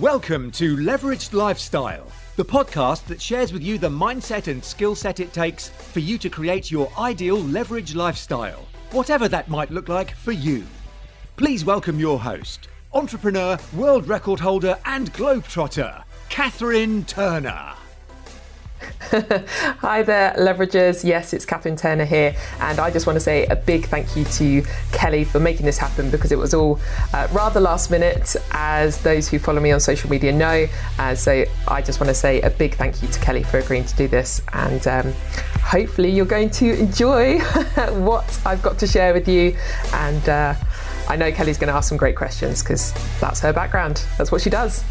Welcome to Leveraged Lifestyle, the podcast that shares with you the mindset and skill set it takes for you to create your ideal leveraged lifestyle, whatever that might look like for you. Please welcome your host, entrepreneur, world record holder, and globetrotter, Catherine Turner. Hi there, leveragers. Yes, it's Catherine Turner here, and I just want to say a big thank you to Kelly for making this happen because it was all uh, rather last minute, as those who follow me on social media know. Uh, so I just want to say a big thank you to Kelly for agreeing to do this, and um, hopefully you're going to enjoy what I've got to share with you. And uh, I know Kelly's going to ask some great questions because that's her background. That's what she does.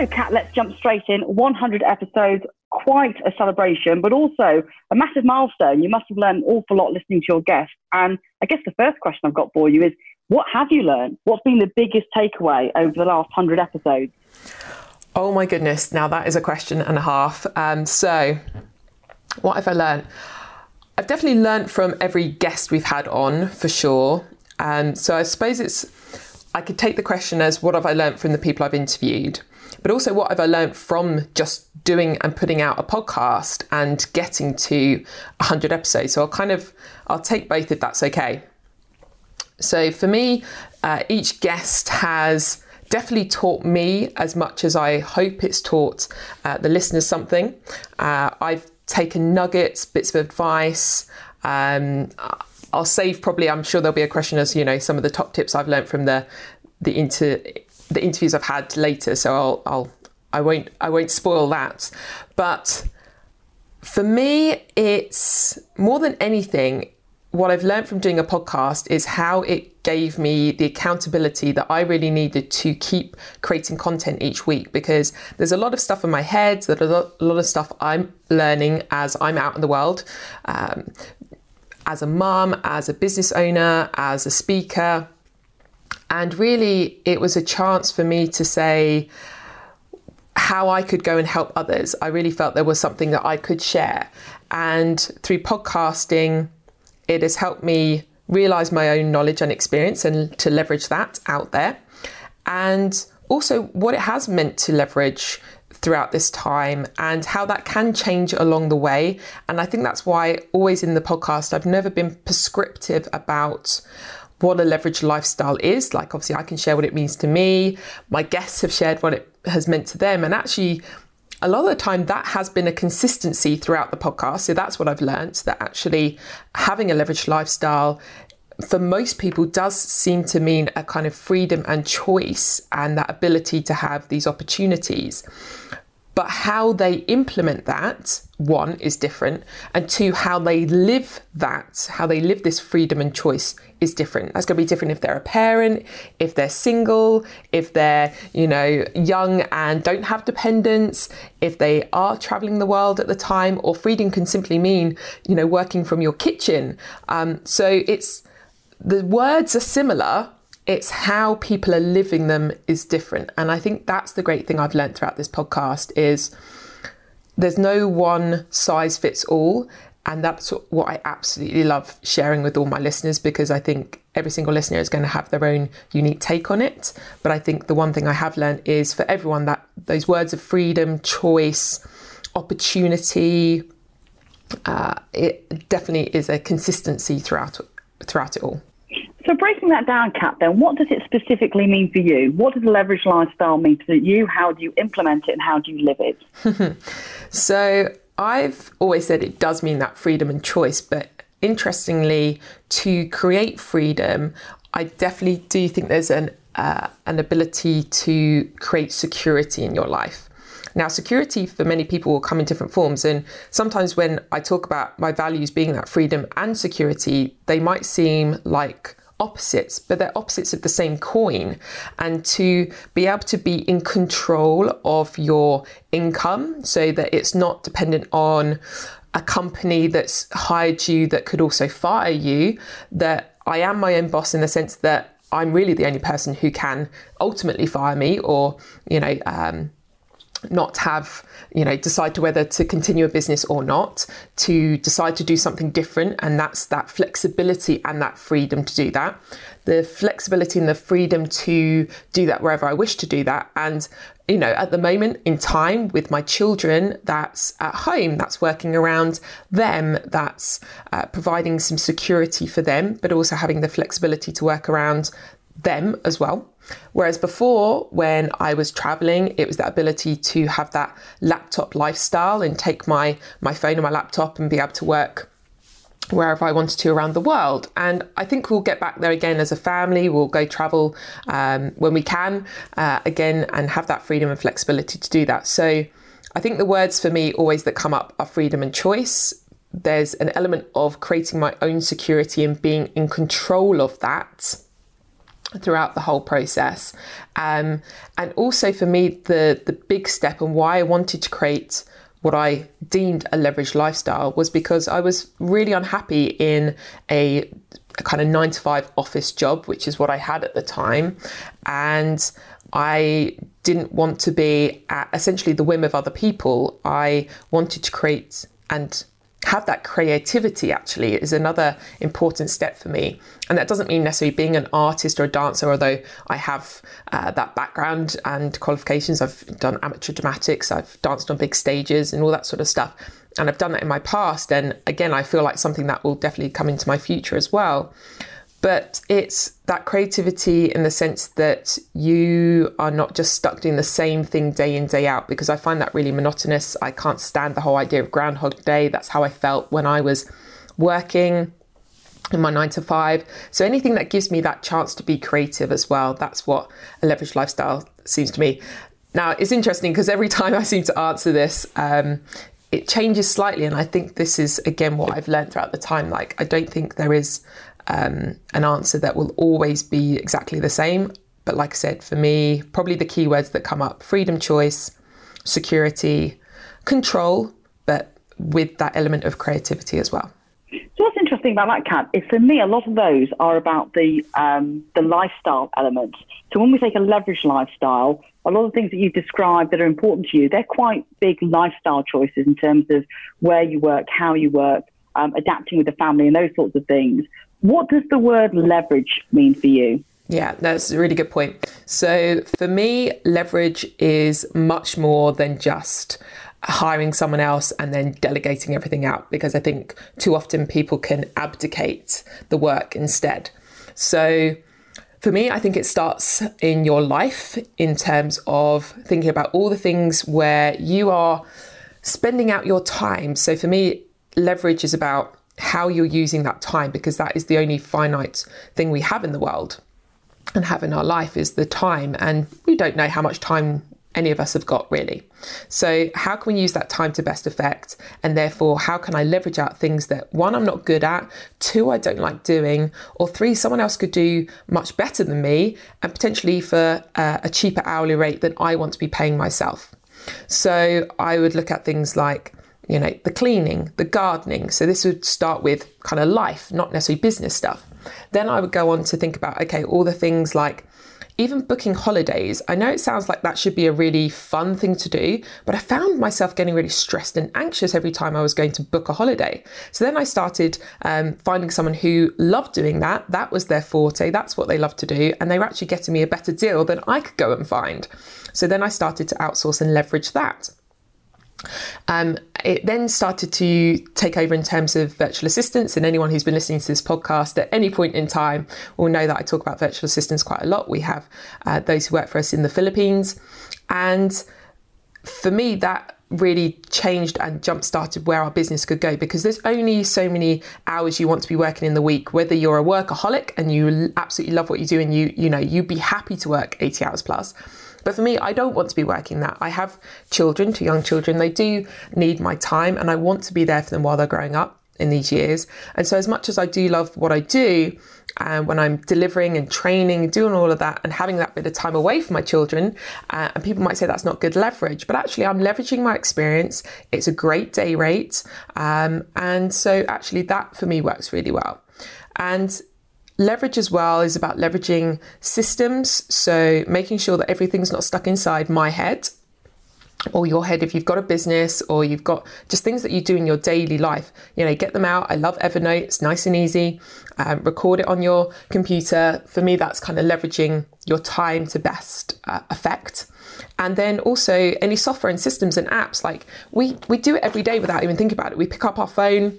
So, Kat, let's jump straight in. 100 episodes, quite a celebration, but also a massive milestone. You must have learned an awful lot listening to your guests. And I guess the first question I've got for you is what have you learned? What's been the biggest takeaway over the last 100 episodes? Oh my goodness, now that is a question and a half. Um, so, what have I learned? I've definitely learned from every guest we've had on for sure. Um, so I suppose it's, I could take the question as what have I learned from the people I've interviewed? But also what have I learned from just doing and putting out a podcast and getting to 100 episodes. So I'll kind of I'll take both if that's okay. So for me, uh, each guest has definitely taught me as much as I hope it's taught uh, the listeners something. Uh, I've taken nuggets, bits of advice. Um, I'll save probably. I'm sure there'll be a question as you know some of the top tips I've learned from the the inter the interviews I've had later, so I'll, I'll I won't I won't spoil that. But for me, it's more than anything. What I've learned from doing a podcast is how it gave me the accountability that I really needed to keep creating content each week because there's a lot of stuff in my head, there's a lot of stuff I'm learning as I'm out in the world, um, as a mum, as a business owner, as a speaker and really, it was a chance for me to say how I could go and help others. I really felt there was something that I could share. And through podcasting, it has helped me realize my own knowledge and experience and to leverage that out there. And also, what it has meant to leverage throughout this time and how that can change along the way. And I think that's why, always in the podcast, I've never been prescriptive about what a leveraged lifestyle is. Like, obviously, I can share what it means to me. My guests have shared what it has meant to them. And actually, a lot of the time, that has been a consistency throughout the podcast. So that's what I've learned that actually having a leveraged lifestyle for most people does seem to mean a kind of freedom and choice and that ability to have these opportunities. But how they implement that, one, is different. And two, how they live that, how they live this freedom and choice is different. That's going to be different if they're a parent, if they're single, if they're, you know, young and don't have dependents, if they are traveling the world at the time, or freedom can simply mean, you know, working from your kitchen. Um, so it's the words are similar, it's how people are living them is different. And I think that's the great thing I've learned throughout this podcast is there's no one size fits all. And that's what I absolutely love sharing with all my listeners because I think every single listener is going to have their own unique take on it. But I think the one thing I have learned is for everyone that those words of freedom, choice, opportunity, uh, it definitely is a consistency throughout throughout it all. So breaking that down, Kat, then what does it specifically mean for you? What does a leverage lifestyle mean for you? How do you implement it and how do you live it? so I've always said it does mean that freedom and choice, but interestingly, to create freedom, I definitely do think there's an uh, an ability to create security in your life. Now, security for many people will come in different forms. And sometimes when I talk about my values being that freedom and security, they might seem like opposites, but they're opposites of the same coin. And to be able to be in control of your income so that it's not dependent on a company that's hired you that could also fire you, that I am my own boss in the sense that I'm really the only person who can ultimately fire me or, you know, um, not have, you know, decide to whether to continue a business or not, to decide to do something different. And that's that flexibility and that freedom to do that. The flexibility and the freedom to do that wherever I wish to do that. And, you know, at the moment in time with my children, that's at home, that's working around them, that's uh, providing some security for them, but also having the flexibility to work around them as well. Whereas before, when I was traveling, it was that ability to have that laptop lifestyle and take my, my phone and my laptop and be able to work wherever I wanted to around the world. And I think we'll get back there again as a family. We'll go travel um, when we can uh, again and have that freedom and flexibility to do that. So I think the words for me always that come up are freedom and choice. There's an element of creating my own security and being in control of that throughout the whole process. Um, and also for me, the the big step and why I wanted to create what I deemed a leveraged lifestyle was because I was really unhappy in a, a kind of nine to five office job, which is what I had at the time. And I didn't want to be at essentially the whim of other people. I wanted to create and have that creativity actually is another important step for me. And that doesn't mean necessarily being an artist or a dancer, although I have uh, that background and qualifications. I've done amateur dramatics, I've danced on big stages and all that sort of stuff. And I've done that in my past. And again, I feel like something that will definitely come into my future as well but it's that creativity in the sense that you are not just stuck doing the same thing day in day out because i find that really monotonous. I can't stand the whole idea of groundhog day. That's how i felt when i was working in my 9 to 5 so anything that gives me that chance to be creative as well that's what a leveraged lifestyle seems to me. Now it's interesting because every time i seem to answer this um, it changes slightly and i think this is again what i've learned throughout the time. Like i don't think there is um, an answer that will always be exactly the same. But like I said, for me, probably the keywords that come up freedom, choice, security, control, but with that element of creativity as well. So what's interesting about that, Kat, is for me, a lot of those are about the um, the lifestyle element. So when we take a leveraged lifestyle, a lot of things that you've described that are important to you, they're quite big lifestyle choices in terms of where you work, how you work, um, adapting with the family, and those sorts of things. What does the word leverage mean for you? Yeah, that's a really good point. So for me, leverage is much more than just hiring someone else and then delegating everything out because I think too often people can abdicate the work instead. So for me, I think it starts in your life in terms of thinking about all the things where you are spending out your time. So for me, leverage is about how you're using that time because that is the only finite thing we have in the world and have in our life is the time and we don't know how much time any of us have got really. So, how can we use that time to best effect? And therefore, how can I leverage out things that one, I'm not good at, two, I don't like doing, or three, someone else could do much better than me and potentially for uh, a cheaper hourly rate than I want to be paying myself? So, I would look at things like you know, the cleaning, the gardening. So this would start with kind of life, not necessarily business stuff. Then I would go on to think about, okay, all the things like even booking holidays. I know it sounds like that should be a really fun thing to do, but I found myself getting really stressed and anxious every time I was going to book a holiday. So then I started um, finding someone who loved doing that. That was their forte. That's what they love to do. And they were actually getting me a better deal than I could go and find. So then I started to outsource and leverage that. Um, it then started to take over in terms of virtual assistants, and anyone who's been listening to this podcast at any point in time will know that I talk about virtual assistants quite a lot. We have uh, those who work for us in the Philippines, and for me, that really changed and jump started where our business could go because there's only so many hours you want to be working in the week whether you're a workaholic and you absolutely love what you do and you you know you'd be happy to work 80 hours plus but for me, I don't want to be working that. I have children, two young children. They do need my time, and I want to be there for them while they're growing up in these years. And so, as much as I do love what I do, and uh, when I'm delivering and training, and doing all of that, and having that bit of time away from my children, uh, and people might say that's not good leverage, but actually, I'm leveraging my experience. It's a great day rate, um, and so actually, that for me works really well. And Leverage as well is about leveraging systems. So making sure that everything's not stuck inside my head. or your head if you've got a business or you've got just things that you do in your daily life. You know get them out. I love evernote. It's nice and easy. Um, record it on your computer. For me that's kind of leveraging your time to best uh, effect. And then also any software and systems and apps like we we do it every day without even thinking about it. We pick up our phone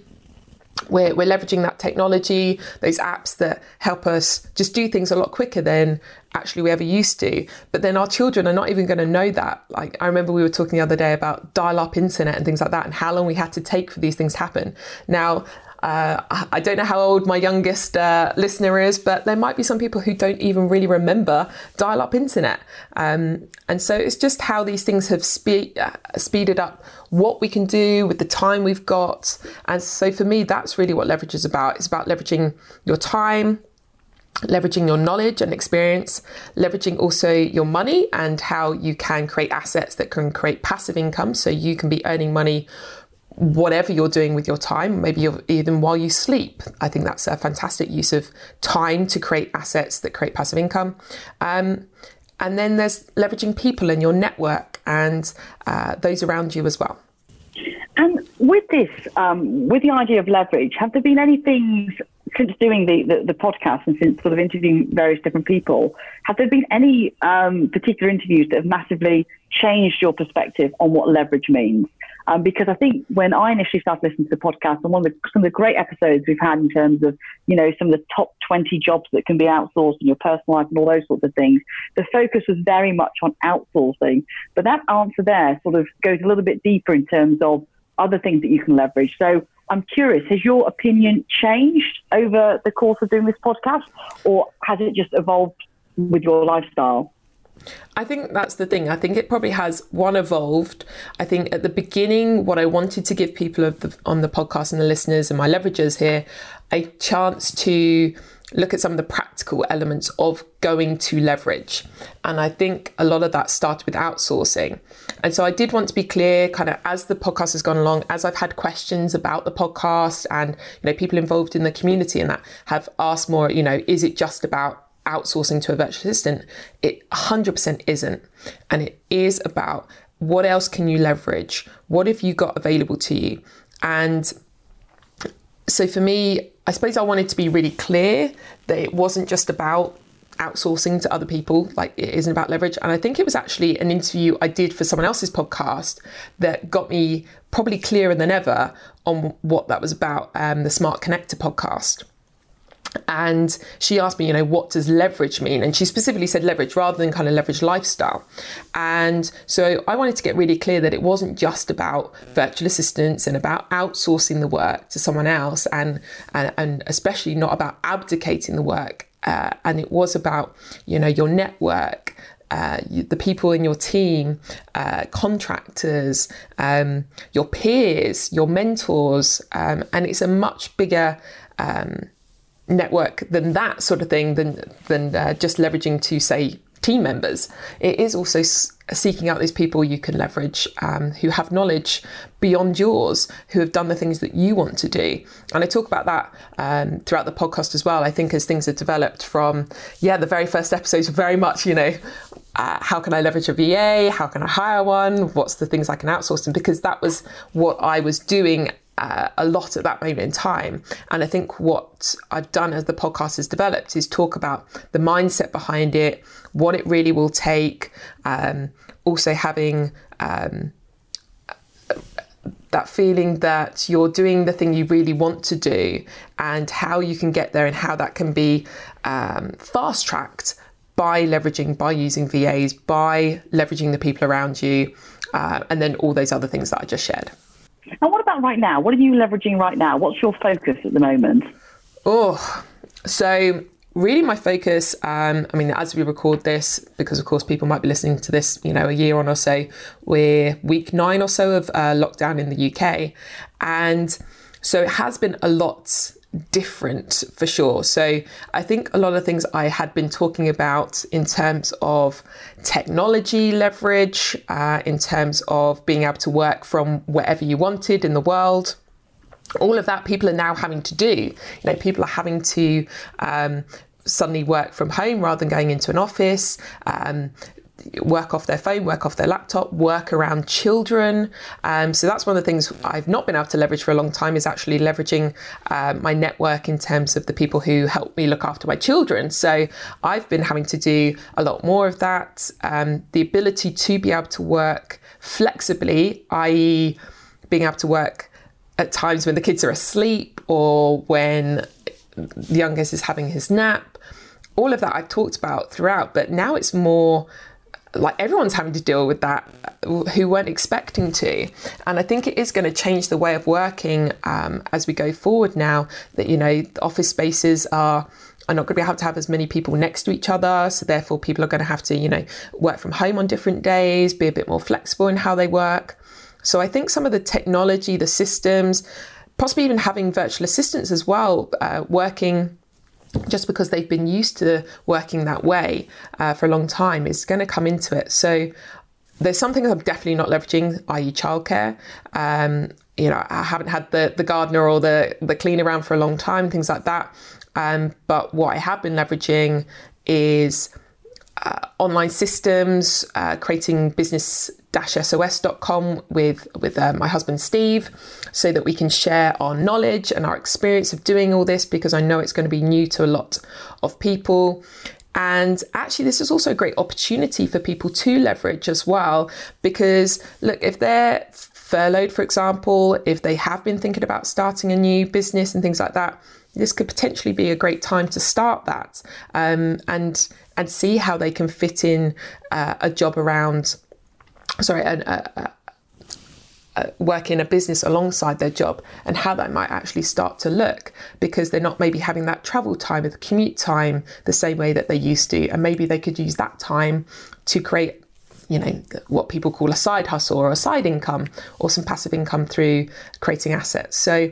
we're, we're leveraging that technology, those apps that help us just do things a lot quicker than actually we ever used to. But then our children are not even going to know that. Like I remember we were talking the other day about dial up internet and things like that and how long we had to take for these things to happen. Now, uh, I don't know how old my youngest uh, listener is, but there might be some people who don't even really remember dial up internet. Um, and so it's just how these things have spe- uh, speeded up what we can do with the time we've got. And so for me, that's really what leverage is about. It's about leveraging your time, leveraging your knowledge and experience, leveraging also your money and how you can create assets that can create passive income so you can be earning money whatever you're doing with your time, maybe even while you sleep. I think that's a fantastic use of time to create assets that create passive income. Um, and then there's leveraging people in your network and uh, those around you as well. And with this, um, with the idea of leverage, have there been any things since doing the, the, the, podcast and since sort of interviewing various different people, have there been any um, particular interviews that have massively changed your perspective on what leverage means? Um, because I think when I initially started listening to the podcast, and one of the, some of the great episodes we've had in terms of, you know, some of the top 20 jobs that can be outsourced in your personal life and all those sorts of things, the focus was very much on outsourcing. But that answer there sort of goes a little bit deeper in terms of other things that you can leverage. So I'm curious, has your opinion changed over the course of doing this podcast, or has it just evolved with your lifestyle? I think that's the thing. I think it probably has one evolved. I think at the beginning, what I wanted to give people the, on the podcast and the listeners and my leverages here a chance to look at some of the practical elements of going to leverage. And I think a lot of that started with outsourcing. And so I did want to be clear, kind of as the podcast has gone along, as I've had questions about the podcast and, you know, people involved in the community and that have asked more, you know, is it just about outsourcing to a virtual assistant? It 100% isn't. And it is about what else can you leverage? What have you got available to you? And so for me, I suppose I wanted to be really clear that it wasn't just about outsourcing to other people, like it isn't about leverage. And I think it was actually an interview I did for someone else's podcast that got me probably clearer than ever on what that was about um, the Smart Connector podcast. And she asked me, you know, what does leverage mean? And she specifically said leverage rather than kind of leverage lifestyle. And so I wanted to get really clear that it wasn't just about virtual assistants and about outsourcing the work to someone else, and and, and especially not about abdicating the work. Uh, and it was about, you know, your network, uh, the people in your team, uh, contractors, um, your peers, your mentors, um, and it's a much bigger um, network than that sort of thing than than uh, just leveraging to say team members. It is also s- seeking out these people you can leverage um, who have knowledge beyond yours, who have done the things that you want to do. And I talk about that um, throughout the podcast as well. I think as things have developed from, yeah, the very first episodes very much, you know, uh, how can I leverage a VA? How can I hire one? What's the things I can outsource? And because that was what I was doing uh, a lot at that moment in time. And I think what I've done as the podcast has developed is talk about the mindset behind it, what it really will take, um, also having. Um, that feeling that you're doing the thing you really want to do and how you can get there and how that can be um, fast tracked by leveraging, by using VAs, by leveraging the people around you, uh, and then all those other things that I just shared. And what about right now? What are you leveraging right now? What's your focus at the moment? Oh, so really my focus um, i mean as we record this because of course people might be listening to this you know a year on or so we're week nine or so of uh, lockdown in the uk and so it has been a lot different for sure. So I think a lot of things I had been talking about in terms of technology leverage, uh, in terms of being able to work from wherever you wanted in the world. All of that people are now having to do. You know, people are having to um, suddenly work from home rather than going into an office. Um, work off their phone, work off their laptop, work around children. Um, so that's one of the things I've not been able to leverage for a long time is actually leveraging uh, my network in terms of the people who help me look after my children. So I've been having to do a lot more of that. Um, the ability to be able to work flexibly, i.e., being able to work at times when the kids are asleep or when the youngest is having his nap. All of that I've talked about throughout, but now it's more like everyone's having to deal with that who weren't expecting to. And i think it is going to change the way of working um, as we go forward now that you know office spaces are are not going to be able to have as many people next to each other. So therefore people are going to have to you know work from home on different days be a bit more flexible in how they work. So i think some of the technology the systems possibly even having virtual assistants as well uh, working just because they've been used to working that way uh, for a long time is going to come into it. So there's something I'm definitely not leveraging, i.e., childcare. Um, you know, I haven't had the the gardener or the the cleaner around for a long time, things like that. Um, but what I have been leveraging is uh, online systems, uh, creating business-sos.com with with uh, my husband Steve, so that we can share our knowledge and our experience of doing all this because I know it's going to be new to a lot of people. And actually, this is also a great opportunity for people to leverage as well. Because, look, if they're furloughed, for example, if they have been thinking about starting a new business and things like that, this could potentially be a great time to start that um, and and see how they can fit in uh, a job around, sorry, an, a, uh, work in a business alongside their job and how that might actually start to look because they're not maybe having that travel time or the commute time the same way that they used to. And maybe they could use that time to create you know what people call a side hustle or a side income or some passive income through creating assets. So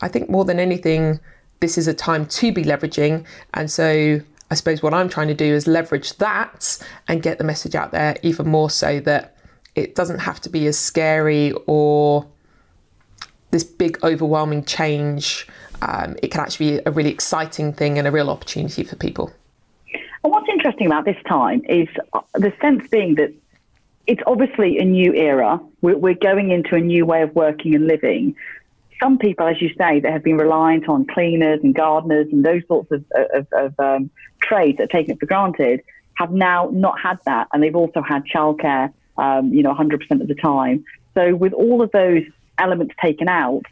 i think more than anything this is a time to be leveraging. And so i suppose what i'm trying to do is leverage that and get the message out there even more so that it doesn't have to be as scary or this big overwhelming change. Um, it can actually be a really exciting thing and a real opportunity for people. And what's interesting about this time is uh, the sense being that it's obviously a new era. We're, we're going into a new way of working and living. Some people, as you say, that have been reliant on cleaners and gardeners and those sorts of, of, of um, trades that are taken for granted have now not had that, and they've also had childcare um, you know, 100% of the time. So with all of those elements taken out,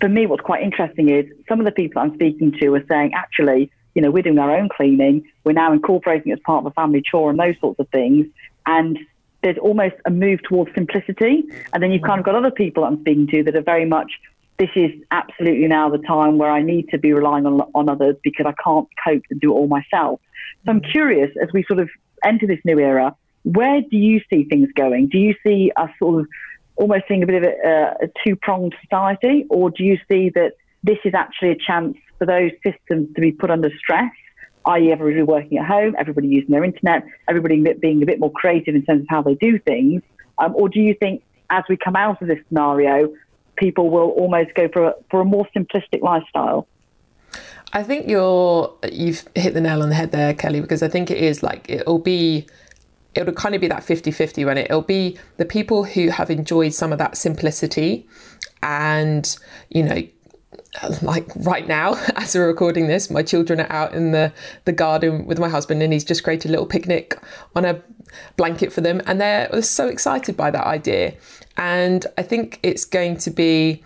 for me, what's quite interesting is some of the people I'm speaking to are saying, actually, you know, we're doing our own cleaning. We're now incorporating it as part of a family chore and those sorts of things. And there's almost a move towards simplicity. And then you've kind of got other people I'm speaking to that are very much, this is absolutely now the time where I need to be relying on, on others because I can't cope and do it all myself. So I'm curious as we sort of enter this new era, where do you see things going? Do you see us sort of almost seeing a bit of a, a two pronged society, or do you see that this is actually a chance for those systems to be put under stress? i.e., everybody working at home, everybody using their internet, everybody being a bit more creative in terms of how they do things? Um, or do you think as we come out of this scenario, people will almost go for a, for a more simplistic lifestyle? I think you're you've hit the nail on the head there, Kelly, because I think it is like it'll be it'll kind of be that 50 50 when it, it'll be the people who have enjoyed some of that simplicity and, you know, like right now as we're recording this my children are out in the the garden with my husband and he's just created a little picnic on a blanket for them and they're so excited by that idea. And i think it's going to be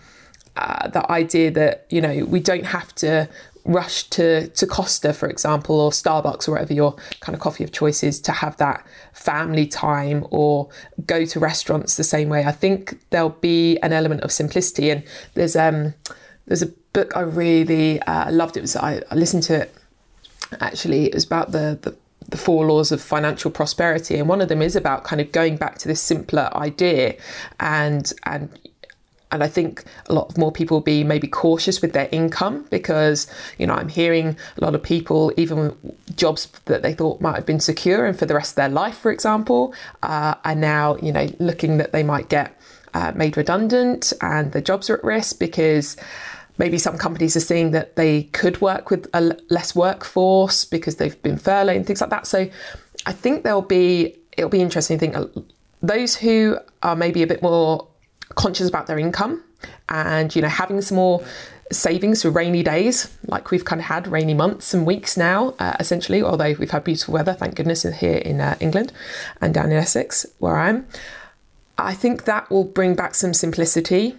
uh, the idea that you know we don't have to rush to to Costa, for example, or Starbucks or whatever your kind of coffee of choice is to have that family time or go to restaurants the same way. I think there'll be an element of simplicity, and there's um there's a book I really uh, loved. It was I, I listened to it actually. It was about the the the four laws of financial prosperity and one of them is about kind of going back to this simpler idea and and and I think a lot more people will be maybe cautious with their income because, you know, I'm hearing a lot of people, even jobs that they thought might have been secure and for the rest of their life, for example, uh, are now, you know, looking that they might get uh, made redundant and their jobs are at risk because maybe some companies are seeing that they could work with a less workforce because they've been furloughed and things like that. So I think there'll be it'll be interesting I think uh, those who are maybe a bit more conscious about their income and you know having some more savings for rainy days, like we've kind of had rainy months and weeks now, uh, essentially, although we've had beautiful weather, thank goodness, here in uh, England and down in Essex, where I am. I think that will bring back some simplicity.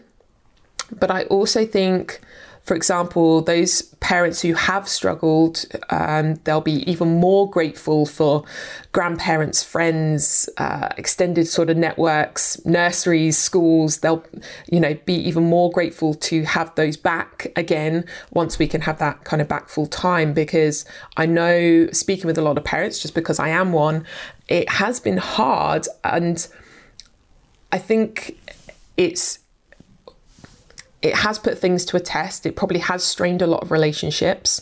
But I also think for example, those parents who have struggled, um, they'll be even more grateful for grandparents, friends, uh, extended sort of networks, nurseries, schools. They'll, you know, be even more grateful to have those back again once we can have that kind of back full time. Because I know, speaking with a lot of parents, just because I am one, it has been hard, and I think it's it has put things to a test. It probably has strained a lot of relationships.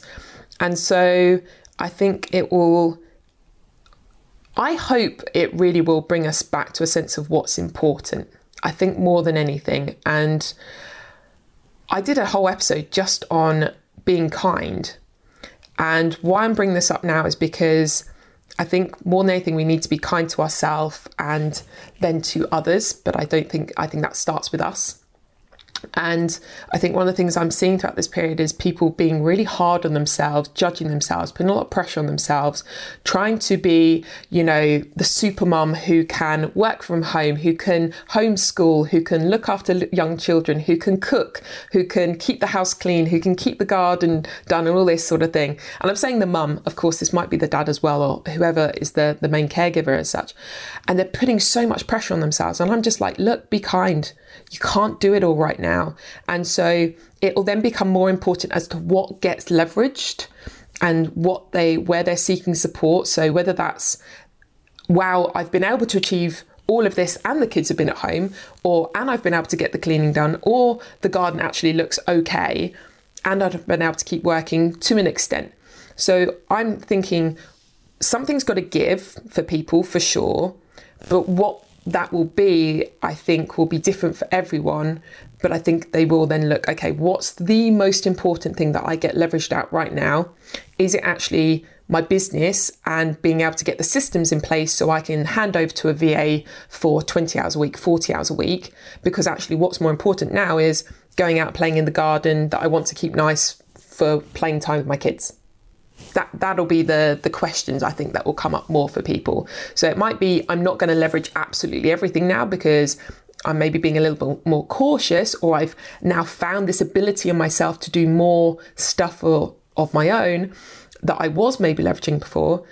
And so I think it will, I hope it really will bring us back to a sense of what's important. I think more than anything. And I did a whole episode just on being kind. And why I'm bringing this up now is because I think more than anything, we need to be kind to ourselves and then to others. But I don't think, I think that starts with us. And I think one of the things I'm seeing throughout this period is people being really hard on themselves, judging themselves, putting a lot of pressure on themselves, trying to be, you know, the super mum who can work from home, who can homeschool, who can look after young children, who can cook, who can keep the house clean, who can keep the garden done, and all this sort of thing. And I'm saying the mum, of course, this might be the dad as well, or whoever is the, the main caregiver as such. And they're putting so much pressure on themselves. And I'm just like, look, be kind you can't do it all right now. And so it will then become more important as to what gets leveraged and what they where they're seeking support. So whether that's wow, I've been able to achieve all of this and the kids have been at home, or and I've been able to get the cleaning done, or the garden actually looks okay, and I've been able to keep working to an extent. So I'm thinking something's got to give for people for sure, but what that will be, I think, will be different for everyone. But I think they will then look, okay, what's the most important thing that I get leveraged at right now? Is it actually my business and being able to get the systems in place so I can hand over to a VA for 20 hours a week, 40 hours a week? Because actually, what's more important now is going out playing in the garden that I want to keep nice for playing time with my kids that that'll be the the questions I think that will come up more for people. So it might be I'm not going to leverage absolutely everything now because I'm maybe being a little bit more cautious, or I've now found this ability in myself to do more stuff for, of my own that I was maybe leveraging before.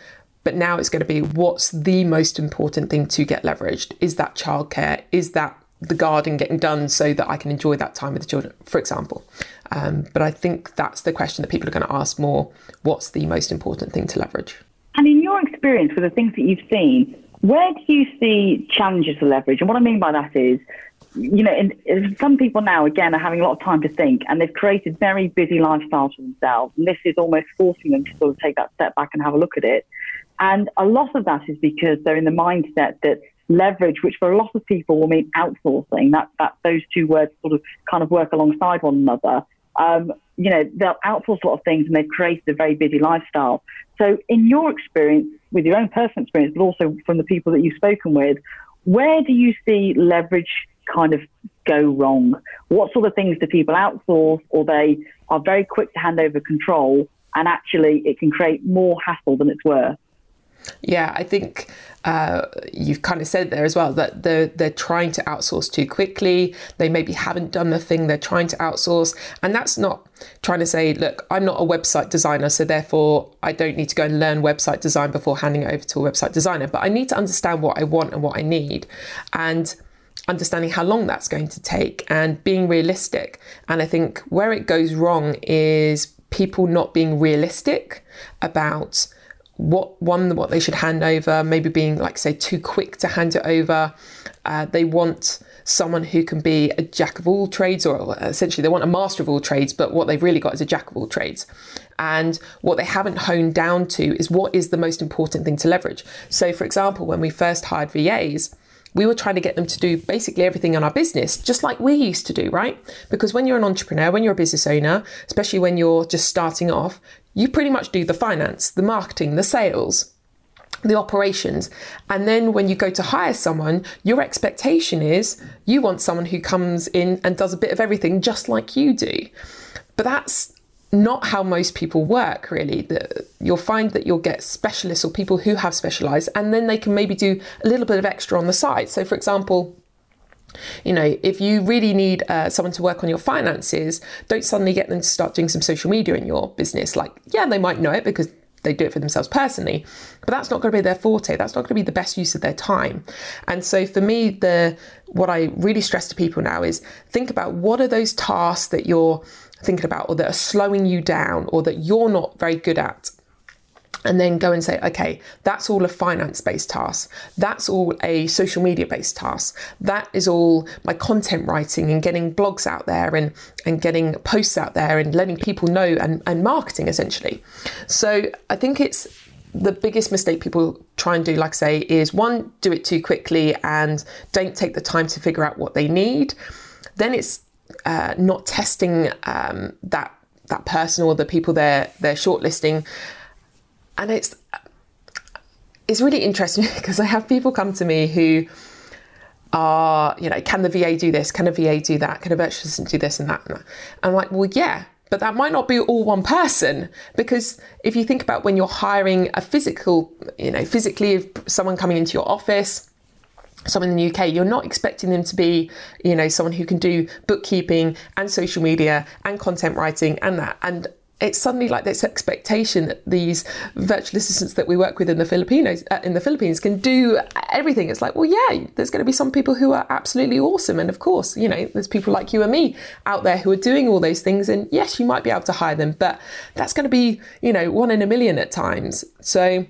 But now it's going to be what's the most important thing to get leveraged? Is that childcare? Is that the garden getting done so that I can enjoy that time with the children, for example. Um, but I think that's the question that people are going to ask more what's the most important thing to leverage? And in your experience with the things that you've seen, where do you see challenges to leverage? And what I mean by that is, you know, in some people now, again, are having a lot of time to think and they've created very busy lifestyles for themselves. And this is almost forcing them to sort of take that step back and have a look at it. And a lot of that is because they're in the mindset that leverage, which for a lot of people will mean outsourcing. That that those two words sort of kind of work alongside one another. Um, you know, they'll outsource a lot of things and they've created a very busy lifestyle. So, in your experience, with your own personal experience, but also from the people that you've spoken with, where do you see leverage kind of go wrong? What sort of things do people outsource or they are very quick to hand over control and actually it can create more hassle than it's worth? Yeah, I think uh, you've kind of said there as well that they're, they're trying to outsource too quickly. They maybe haven't done the thing they're trying to outsource. And that's not trying to say, look, I'm not a website designer, so therefore I don't need to go and learn website design before handing it over to a website designer. But I need to understand what I want and what I need. And understanding how long that's going to take and being realistic. And I think where it goes wrong is people not being realistic about what one what they should hand over maybe being like say too quick to hand it over. Uh, they want someone who can be a jack of all trades or essentially they want a master of all trades but what they've really got is a jack of all trades. And what they haven't honed down to is what is the most important thing to leverage. So for example when we first hired vas we were trying to get them to do basically everything in our business, just like we used to do, right? Because when you're an entrepreneur, when you're a business owner, especially when you're just starting off, you pretty much do the finance, the marketing, the sales. the operations. And then when you go to hire someone, your expectation is you want someone who comes in and does a bit of everything just like you do. But that's not how most people work, really. The, you'll find that you'll get specialists or people who have specialised, and then they can maybe do a little bit of extra on the side. So, for example, you know, if you really need uh, someone to work on your finances, don't suddenly get them to start doing some social media in your business. Like, yeah, they might know it because they do it for themselves personally, but that's not going to be their forte. That's not going to be the best use of their time. And so for me, the what I really stress to people now is think about what are those tasks that you're thinking about or that are slowing you down or that you're not very good at and then go and say, okay, that's all a finance based task. That's all a social media based task. That is all my content writing and getting blogs out there and, and getting posts out there and letting people know and, and marketing essentially. So I think it's the biggest mistake people try and do, like I say, is one, do it too quickly and don't take the time to figure out what they need. Then it's uh, not testing um, that that person or the people they're they're shortlisting and it's it's really interesting because I have people come to me who are, you know, can the VA do this? Can a VA do that? Can a virtual assistant do this and that? And that? I'm like, well, yeah, but that might not be all one person because if you think about when you're hiring a physical, you know, physically someone coming into your office, someone in the UK, you're not expecting them to be, you know, someone who can do bookkeeping and social media and content writing and that. And it's suddenly like this expectation that these virtual assistants that we work with in the Filipinos uh, in the Philippines can do everything. It's like, well, yeah, there's going to be some people who are absolutely awesome, and of course, you know, there's people like you and me out there who are doing all those things, and yes, you might be able to hire them, but that's going to be, you know, one in a million at times. So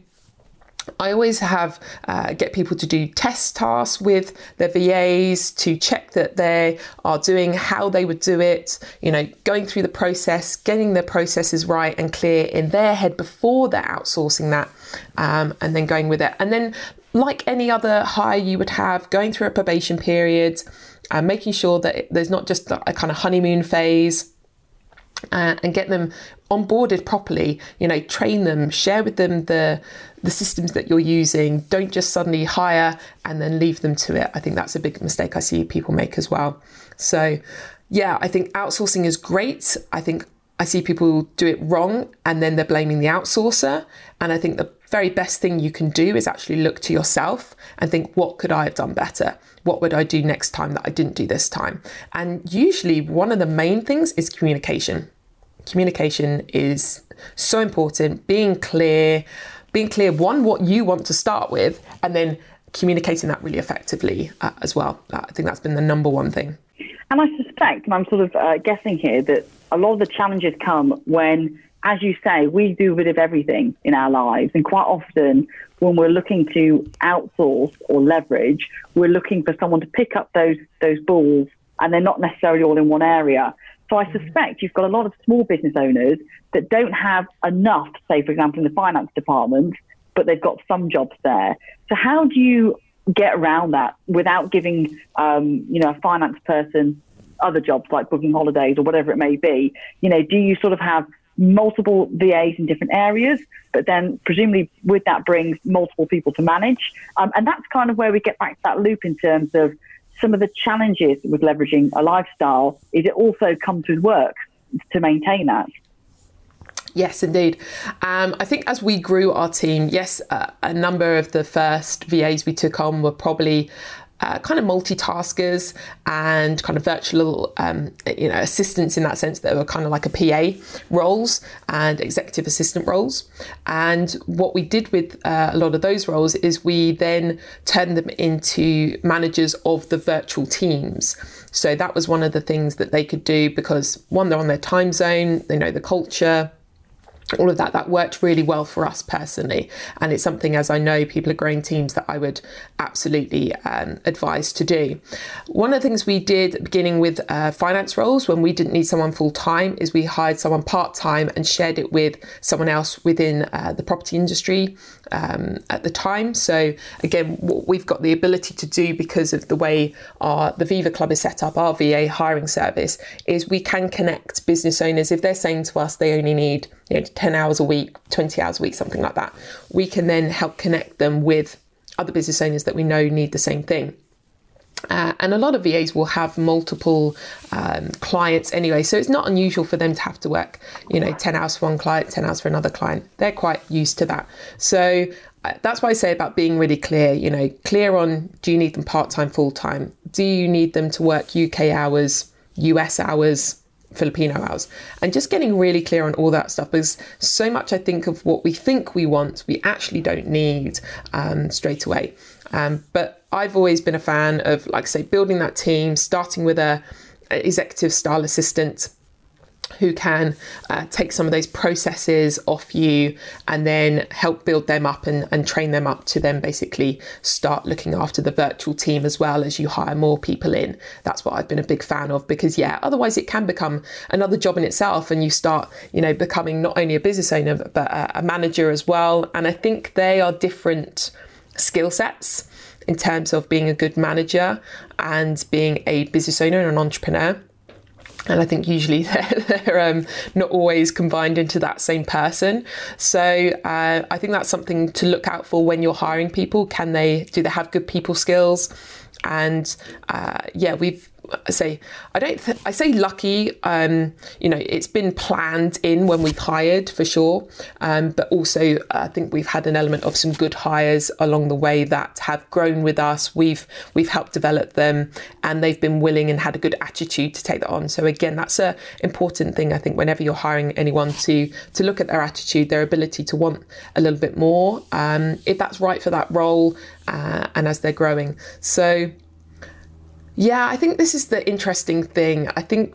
I always have uh, get people to do test tasks with their VAs to check that they are doing how they would do it. You know, going through the process, getting the processes right and clear in their head before they're outsourcing that, um, and then going with it. And then, like any other hire you would have, going through a probation period, and uh, making sure that there's not just a kind of honeymoon phase uh, and get them onboarded properly you know train them share with them the the systems that you're using. Don't just suddenly hire and then leave them to it. I think that's a big mistake i see people make as well. So yeah i think outsourcing is great. I think i see people do it wrong and then they're blaming the outsourcer. And i think the very best thing you can do is actually look to yourself and think what could i have done better? What would i do next time that i didn't do this time? And usually one of the main things is communication communication is so important. Being clear, being clear, one, what you want to start with, and then communicating that really effectively uh, as well. Uh, I think that's been the number one thing. And I suspect, and I'm sort of uh, guessing here, that a lot of the challenges come when, as you say, we do a bit of everything in our lives. And quite often, when we're looking to outsource or leverage, we're looking for someone to pick up those those balls, and they're not necessarily all in one area. So I suspect you've got a lot of small business owners that don't have enough, say, for example, in the finance department, but they've got some jobs there. So how do you get around that without giving, um, you know, a finance person other jobs like booking holidays or whatever it may be? You know, do you sort of have multiple VAs in different areas, but then presumably with that brings multiple people to manage. Um, and that's kind of where we get back to that loop in terms of some of the challenges with leveraging a lifestyle is it also comes with work to maintain that. Yes, indeed. Um, I think as we grew our team, yes, uh, a number of the first VAs we took on were probably uh, kind of multitaskers and kind of virtual, um, you know, assistants in that sense that were kind of like a PA roles and executive assistant roles. And what we did with uh, a lot of those roles is we then turned them into managers of the virtual teams. So that was one of the things that they could do because one, they're on their time zone, they know the culture all of that that worked really well for us personally. And it's something as i know people are growing teams that i would absolutely um, advise to do. One of the things we did beginning with uh, finance roles when we didn't need someone full-time is we hired someone part-time and shared it with someone else within uh, the property industry um, at the time so again what we've got the ability to do because of the way our the viva club is set up our va hiring service is we can connect business owners if they're saying to us they only need you know, 10 hours a week, 20 hours a week, something like that. We can then help connect them with other business owners that we know need the same thing. Uh, and a lot of VAs will have multiple um, clients anyway, so it's not unusual for them to have to work, you know, 10 hours for one client, 10 hours for another client. They're quite used to that. So uh, that's why I say about being really clear, you know, clear on do you need them part time, full time? Do you need them to work UK hours, US hours, Filipino hours? And just getting really clear on all that stuff because so much I think of what we think we want, we actually don't need um, straight away. Um, but I've always been a fan of, like say, building that team, starting with a, a executive style assistant who can uh, take some of those processes off you and then help build them up and, and train them up to then basically start looking after the virtual team as well as you hire more people in. That's what I've been a big fan of because, yeah, otherwise it can become another job in itself and you start, you know, becoming not only a business owner but a, a manager as well. And I think they are different skill sets in terms of being a good manager and being a business owner and an entrepreneur. And I think usually they're, they're um, not always combined into that same person. So uh, I think that's something to look out for when you're hiring people. Can they do they have good people skills? And uh, yeah, we've I say I don't th- I say lucky. Um, you know, it's been planned in when we've hired for sure, um, but also I think we've had an element of some good hires along the way that have grown with us. We've we've helped develop them, and they've been willing and had a good attitude to take that on. So again, that's a important thing I think whenever you're hiring anyone to to look at their attitude, their ability to want a little bit more, um, if that's right for that role, uh, and as they're growing. So yeah, I think this is the interesting thing. I think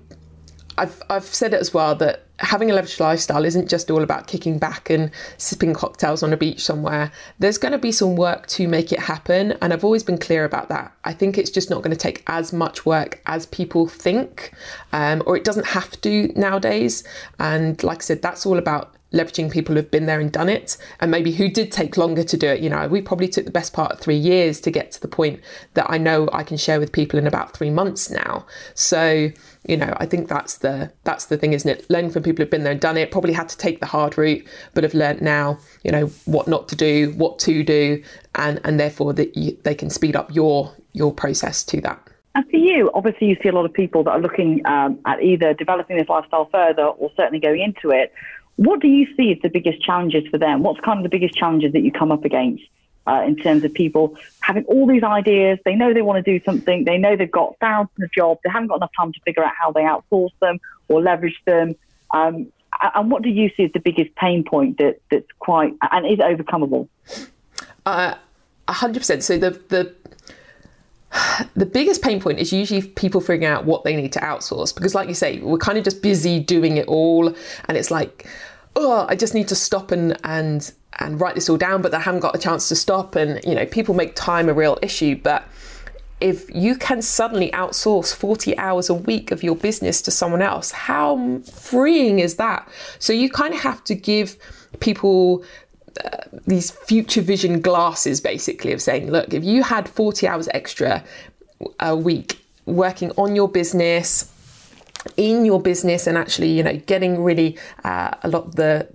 I've I've said it as well that having a leveraged lifestyle isn't just all about kicking back and sipping cocktails on a beach somewhere. There's going to be some work to make it happen, and I've always been clear about that. I think it's just not going to take as much work as people think, um, or it doesn't have to nowadays. And like I said, that's all about leveraging people who've been there and done it and maybe who did take longer to do it. You know we probably took the best part of three years to get to the point that i know i can share with people in about three months now. So you know i think that's the that's the thing isn't it? Learning from people who've been there and done it. Probably had to take the hard route but have learned now you know what not to do what to do and and therefore that they can speed up your your process to that. And for you, obviously, you see a lot of people that are looking um, at either developing this lifestyle further or certainly going into it. What do you see as the biggest challenges for them? What's kind of the biggest challenges that you come up against uh, in terms of people having all these ideas? They know they want to do something. They know they've got thousands of jobs. They haven't got enough time to figure out how they outsource them or leverage them. Um, and what do you see as the biggest pain point that, that's quite and is overcomeable? Uh, hundred percent. So the the the biggest pain point is usually people figuring out what they need to outsource because like you say we're kind of just busy doing it all and it's like oh i just need to stop and and and write this all down but i haven't got a chance to stop. And you know people make time a real issue but if you can suddenly outsource 40 hours a week of your business to someone else how freeing is that? So you kind of have to give people these future vision glasses basically of saying look if you had 40 hours extra a week working on your business in your business and actually you know getting really uh, a lot of the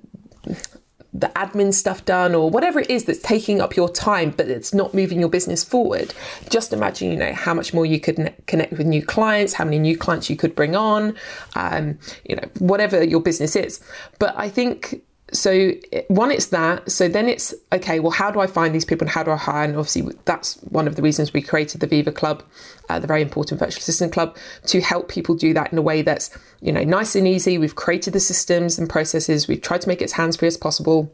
the admin stuff done or whatever it is that's taking up your time but it's not moving your business forward just imagine you know how much more you could ne- connect with new clients how many new clients you could bring on um, you know whatever your business is. But i think so one it's that. So then it's okay well how do i find these people and how do i hire? And obviously that's one of the reasons we created the viva club uh, the very important virtual assistant club to help people do that in a way that's you know nice and easy. We've created the systems and processes. We've tried to make it as hands-free as possible.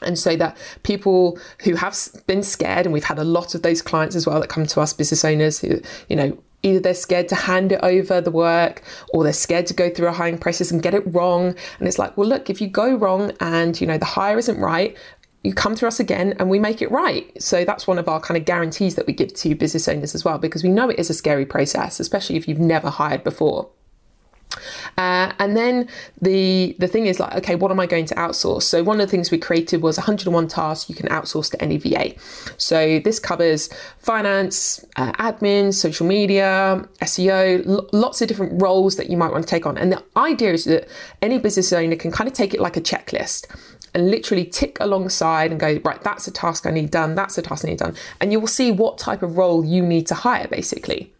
And so that people who have been scared and we've had a lot of those clients as well that come to us business owners who you know either they're scared to hand it over the work or they're scared to go through a hiring process and get it wrong. And it's like well look if you go wrong and you know the hire isn't right you come to us again and we make it right. So that's one of our kind of guarantees that we give to business owners as well because we know it is a scary process especially if you've never hired before Uh, and then the the thing is like, okay, what am I going to outsource? So one of the things we created was 101 tasks you can outsource to any VA. So this covers finance, uh, admin, social media, SEO, lots of different roles that you might want to take on. And the idea is that any business owner can kind of take it like a checklist and literally tick alongside and go, right, that's a task I need done, that's a task I need done. And you will see what type of role you need to hire basically.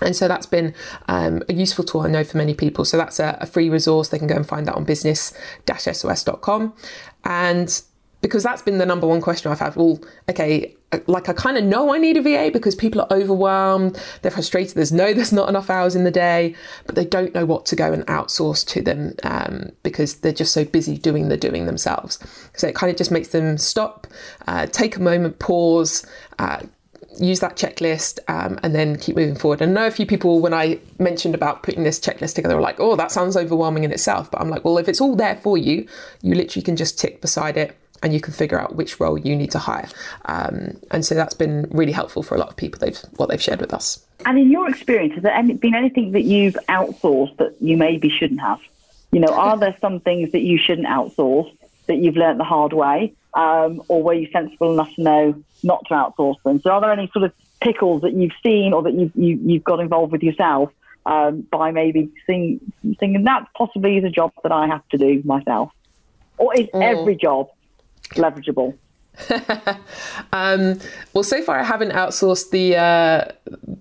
And so that's been um, a useful tool, I know, for many people. So that's a, a free resource. They can go and find that on business-sos.com. And because that's been the number one question I've had. Well, okay, like I kind of know I need a VA because people are overwhelmed, they're frustrated. There's no, there's not enough hours in the day, but they don't know what to go and outsource to them um, because they're just so busy doing the doing themselves. So it kind of just makes them stop, uh, take a moment, pause, uh, use that checklist um, and then keep moving forward. And I know a few people, when I mentioned about putting this checklist together, were like, oh, that sounds overwhelming in itself. But I'm like, well, if it's all there for you, you literally can just tick beside it and you can figure out which role you need to hire. Um, and so that's been really helpful for a lot of people, they've, what they've shared with us. And in your experience, has there any, been anything that you've outsourced that you maybe shouldn't have? You know, are there some things that you shouldn't outsource that you've learnt the hard way? Um, or were you sensible enough to know not to outsource them? So, are there any sort of pickles that you've seen or that you've, you, have you have got involved with yourself um, by maybe seeing, thinking that possibly is a job that I have to do myself? Or is mm. every job leverageable? um, well, so far I haven't outsourced the uh,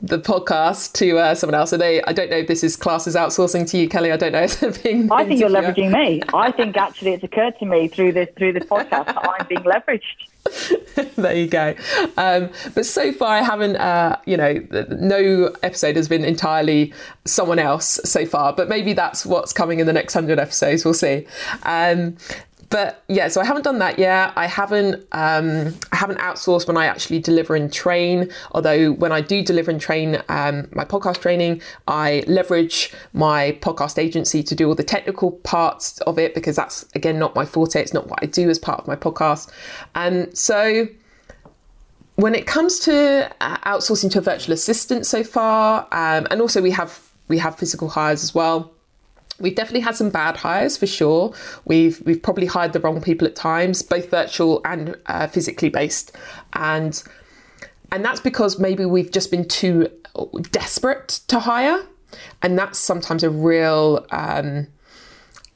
the podcast to uh, someone else. I they, I don't know if this is classes outsourcing to you, Kelly. I don't know if they're being. I think you're leveraging me. I think actually it's occurred to me through this through this podcast that I'm being leveraged. there you go. Um, but so far, I haven't. Uh, you know, no episode has been entirely someone else so far. But maybe that's what's coming in the next hundred episodes. We'll see. Um, but yeah, so I haven't done that yet. I haven't um, I haven't outsourced when I actually deliver and train. Although when I do deliver and train um, my podcast training, I leverage my podcast agency to do all the technical parts of it because that's again not my forte. It's not what I do as part of my podcast. And um, so when it comes to uh, outsourcing to a virtual assistant so far, um, and also we have we have physical hires as well We've definitely had some bad hires for sure. We've we've probably hired the wrong people at times, both virtual and uh, physically based, and and that's because maybe we've just been too desperate to hire, and that's sometimes a real um,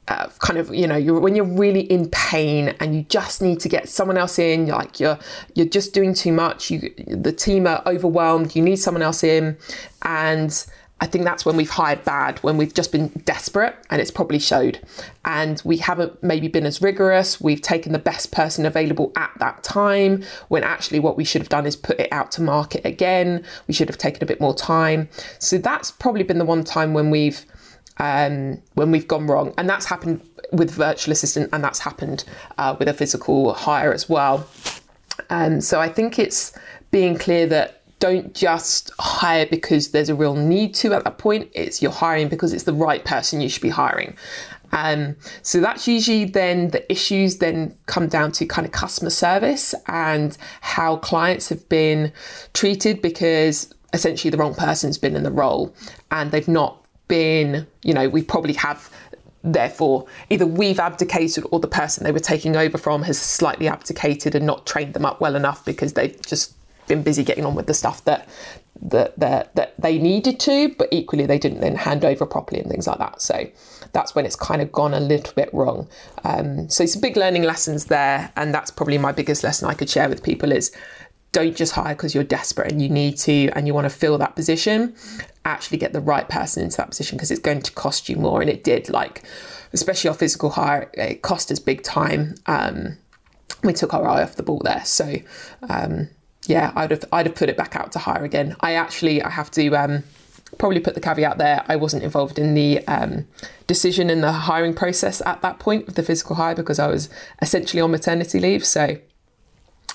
uh, kind of you know you're, when you're really in pain and you just need to get someone else in. You're like you're you're just doing too much. You the team are overwhelmed. You need someone else in, and I think that's when we've hired bad, when we've just been desperate and it's probably showed. And we haven't maybe been as rigorous. We've taken the best person available at that time when actually what we should have done is put it out to market again. We should have taken a bit more time. So that's probably been the one time when we've um, when we've gone wrong. And that's happened with virtual assistant and that's happened uh, with a physical hire as well. Um, so I think it's being clear that don't just hire because there's a real need to at that point. It's you're hiring because it's the right person you should be hiring. Um, so that's usually then the issues then come down to kind of customer service and how clients have been treated because essentially the wrong person's been in the role and they've not been, you know, we probably have therefore either we've abdicated or the person they were taking over from has slightly abdicated and not trained them up well enough because they've just been busy getting on with the stuff that that that, that they needed to, but equally they didn't then hand over properly and things like that. So that's when it's kind of gone a little bit wrong. Um, so some big learning lessons there, and that's probably my biggest lesson I could share with people is don't just hire because you're desperate and you need to and you want to fill that position. Actually get the right person into that position because it's going to cost you more, and it did. Like especially our physical hire, it cost us big time. Um, we took our eye off the ball there. So um, yeah, I'd have I'd have put it back out to hire again. I actually I have to um, probably put the caveat there. I wasn't involved in the um, decision in the hiring process at that point of the physical hire because I was essentially on maternity leave. So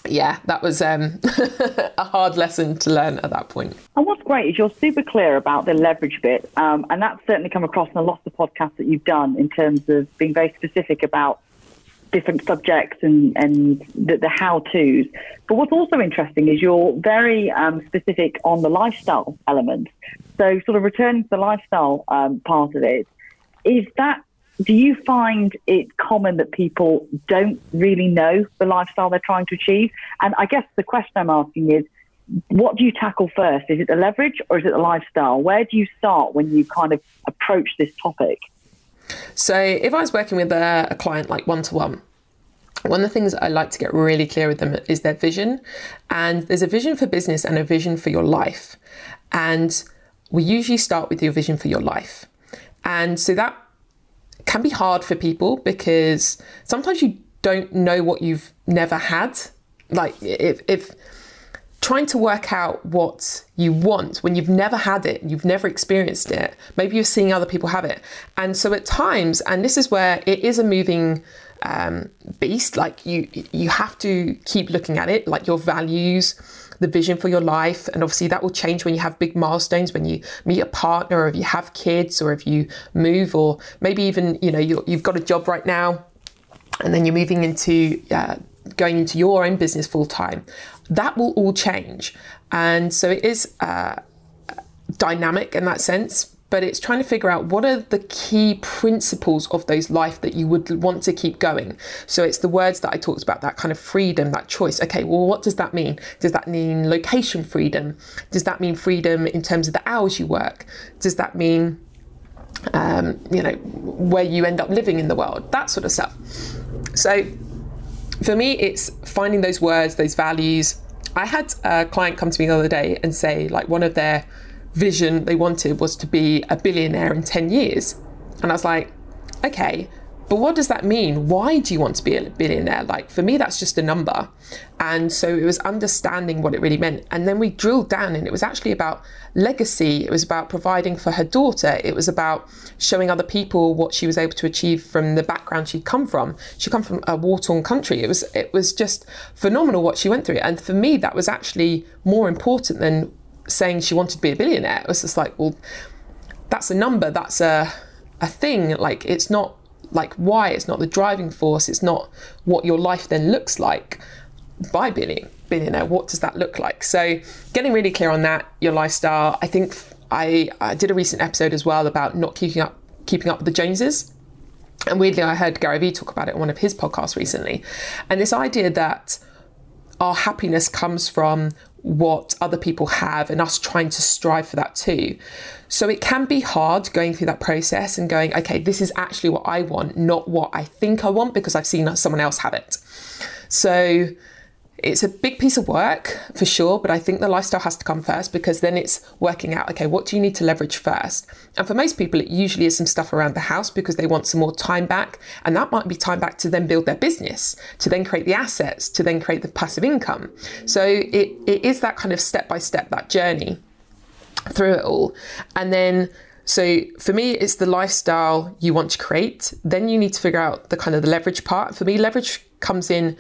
yeah, that was um, a hard lesson to learn at that point. And what's great is you're super clear about the leverage bit, um, and that's certainly come across in a lot of the podcasts that you've done in terms of being very specific about different subjects and, and the, the how to's. But what's also interesting is you're very um, specific on the lifestyle element. So, sort of returning to the lifestyle um, part of it, is that do you find it common that people don't really know the lifestyle they're trying to achieve? And I guess the question I'm asking is, what do you tackle first? Is it the leverage or is it the lifestyle? Where do you start when you kind of approach this topic? So, if I was working with a, a client like one to one, one of the things I like to get really clear with them is their vision. And there's a vision for business and a vision for your life. And we usually start with your vision for your life. And so that can be hard for people because sometimes you don't know what you've never had. Like if, if trying to work out what you want when you've never had it, you've never experienced it, maybe you're seeing other people have it. And so at times, and this is where it is a moving um, beast, like you you have to keep looking at it, like your values, the vision for your life. And obviously that will change when you have big milestones, when you meet a partner, or if you have kids, or if you move, or maybe even, you know, you have got a job right now and then you're moving into uh, going into your own business full time. That will all change. And so it is uh, dynamic in that sense but it's trying to figure out what are the key principles of those life that you would want to keep going. So it's the words that I talked about, that kind of freedom, that choice. Okay, well, what does that mean? Does that mean location freedom? Does that mean freedom in terms of the hours you work? Does that mean, um, you know, where you end up living in the world? That sort of stuff. So for me, it's finding those words, those values. I had a client come to me the other day and say, like, one of their vision they wanted was to be a billionaire in 10 years. And I was like, okay, but what does that mean? Why do you want to be a billionaire? Like for me, that's just a number. And so it was understanding what it really meant. And then we drilled down and it was actually about legacy. It was about providing for her daughter. It was about showing other people what she was able to achieve from the background she'd come from. She come from a war-torn country. It was it was just phenomenal what she went through. And for me, that was actually more important than saying she wanted to be a billionaire. It was just like, well, that's a number, that's a a thing. Like it's not like why, it's not the driving force, it's not what your life then looks like by being billionaire. What does that look like? So getting really clear on that, your lifestyle. I think I, I did a recent episode as well about not keeping up keeping up with the Joneses. And weirdly, I heard Gary Vee talk about it on one of his podcasts recently. And this idea that our happiness comes from what other people have and us trying to strive for that too. So it can be hard going through that process and going, okay, this is actually what I want, not what I think I want because I've seen someone else have it. So it's a big piece of work for sure, but I think the lifestyle has to come first because then it's working out okay, what do you need to leverage first? And for most people, it usually is some stuff around the house because they want some more time back. And that might be time back to then build their business, to then create the assets, to then create the passive income. So it, it is that kind of step by step, that journey through it all. And then so for me, it's the lifestyle you want to create. Then you need to figure out the kind of the leverage part. For me, leverage comes in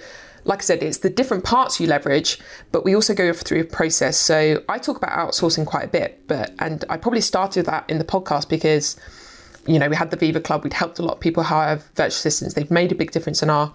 like I said, it's the different parts you leverage, but we also go through a process. So I talk about outsourcing quite a bit, but and I probably started that in the podcast because you know we had the Viva Club, we'd helped a lot of people hire virtual assistants. They've made a big difference in our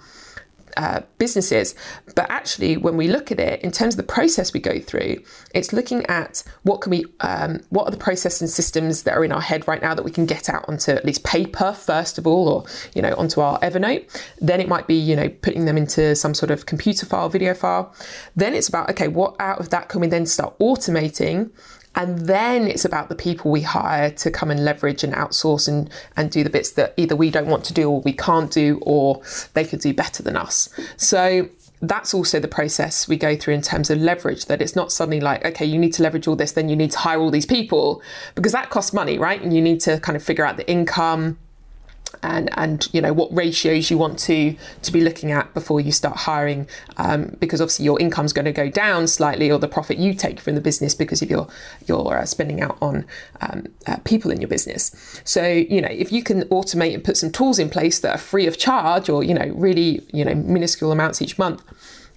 uh, businesses. But actually, when we look at it in terms of the process we go through, it's looking at what can we, um, what are the processes and systems that are in our head right now that we can get out onto at least paper first of all, or you know onto our Evernote. Then it might be you know putting them into some sort of computer file, video file. Then it's about okay, what out of that can we then start automating and then it's about the people we hire to come and leverage and outsource and, and do the bits that either we don't want to do or we can't do or they could do better than us. So that's also the process we go through in terms of leverage that it's not suddenly like okay you need to leverage all this then you need to hire all these people because that costs money right and you need to kind of figure out the income and and you know what ratios you want to to be looking at before you start hiring um, because obviously your income's going to go down slightly or the profit you take from the business because if you're you're uh, spending out on um, uh, people in your business. So you know if you can automate and put some tools in place that are free of charge or you know really you know minuscule amounts each month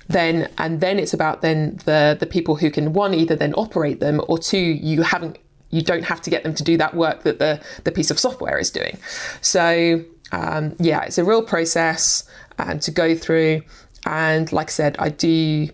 then and then it's about then the the people who can one either then operate them or two you haven't you don't have to get them to do that work that the, the piece of software is doing. So um, yeah, it's a real process um, to go through. And like I said, I do.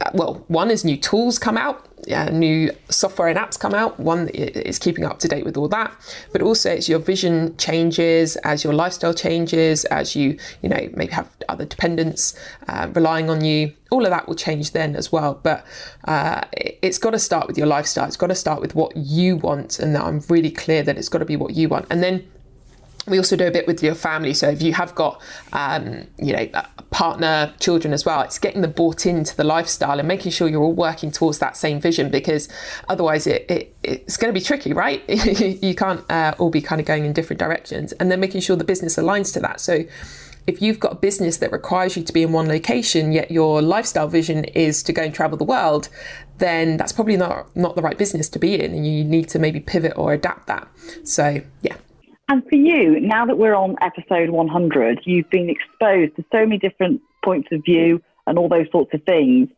Uh, well, one is new tools come out, new software and apps come out. One is keeping up to date with all that, but also as your vision changes, as your lifestyle changes, as you you know maybe have other dependents uh, relying on you. All of that will change then as well. But uh, it's got to start with your lifestyle. It's got to start with what you want, and that I'm really clear that it's got to be what you want, and then we also do a bit with your family. So if you have got, um, you know, a partner, children as well, it's getting them bought into the lifestyle and making sure you're all working towards that same vision because otherwise it, it it's going to be tricky, right? you can't uh, all be kind of going in different directions. And then making sure the business aligns to that. So if you've got a business that requires you to be in one location, yet your lifestyle vision is to go and travel the world, then that's probably not not the right business to be in, and you need to maybe pivot or adapt that. So yeah, and for you, now that we're on episode 100, you've been exposed to so many different points of view and all those sorts of things.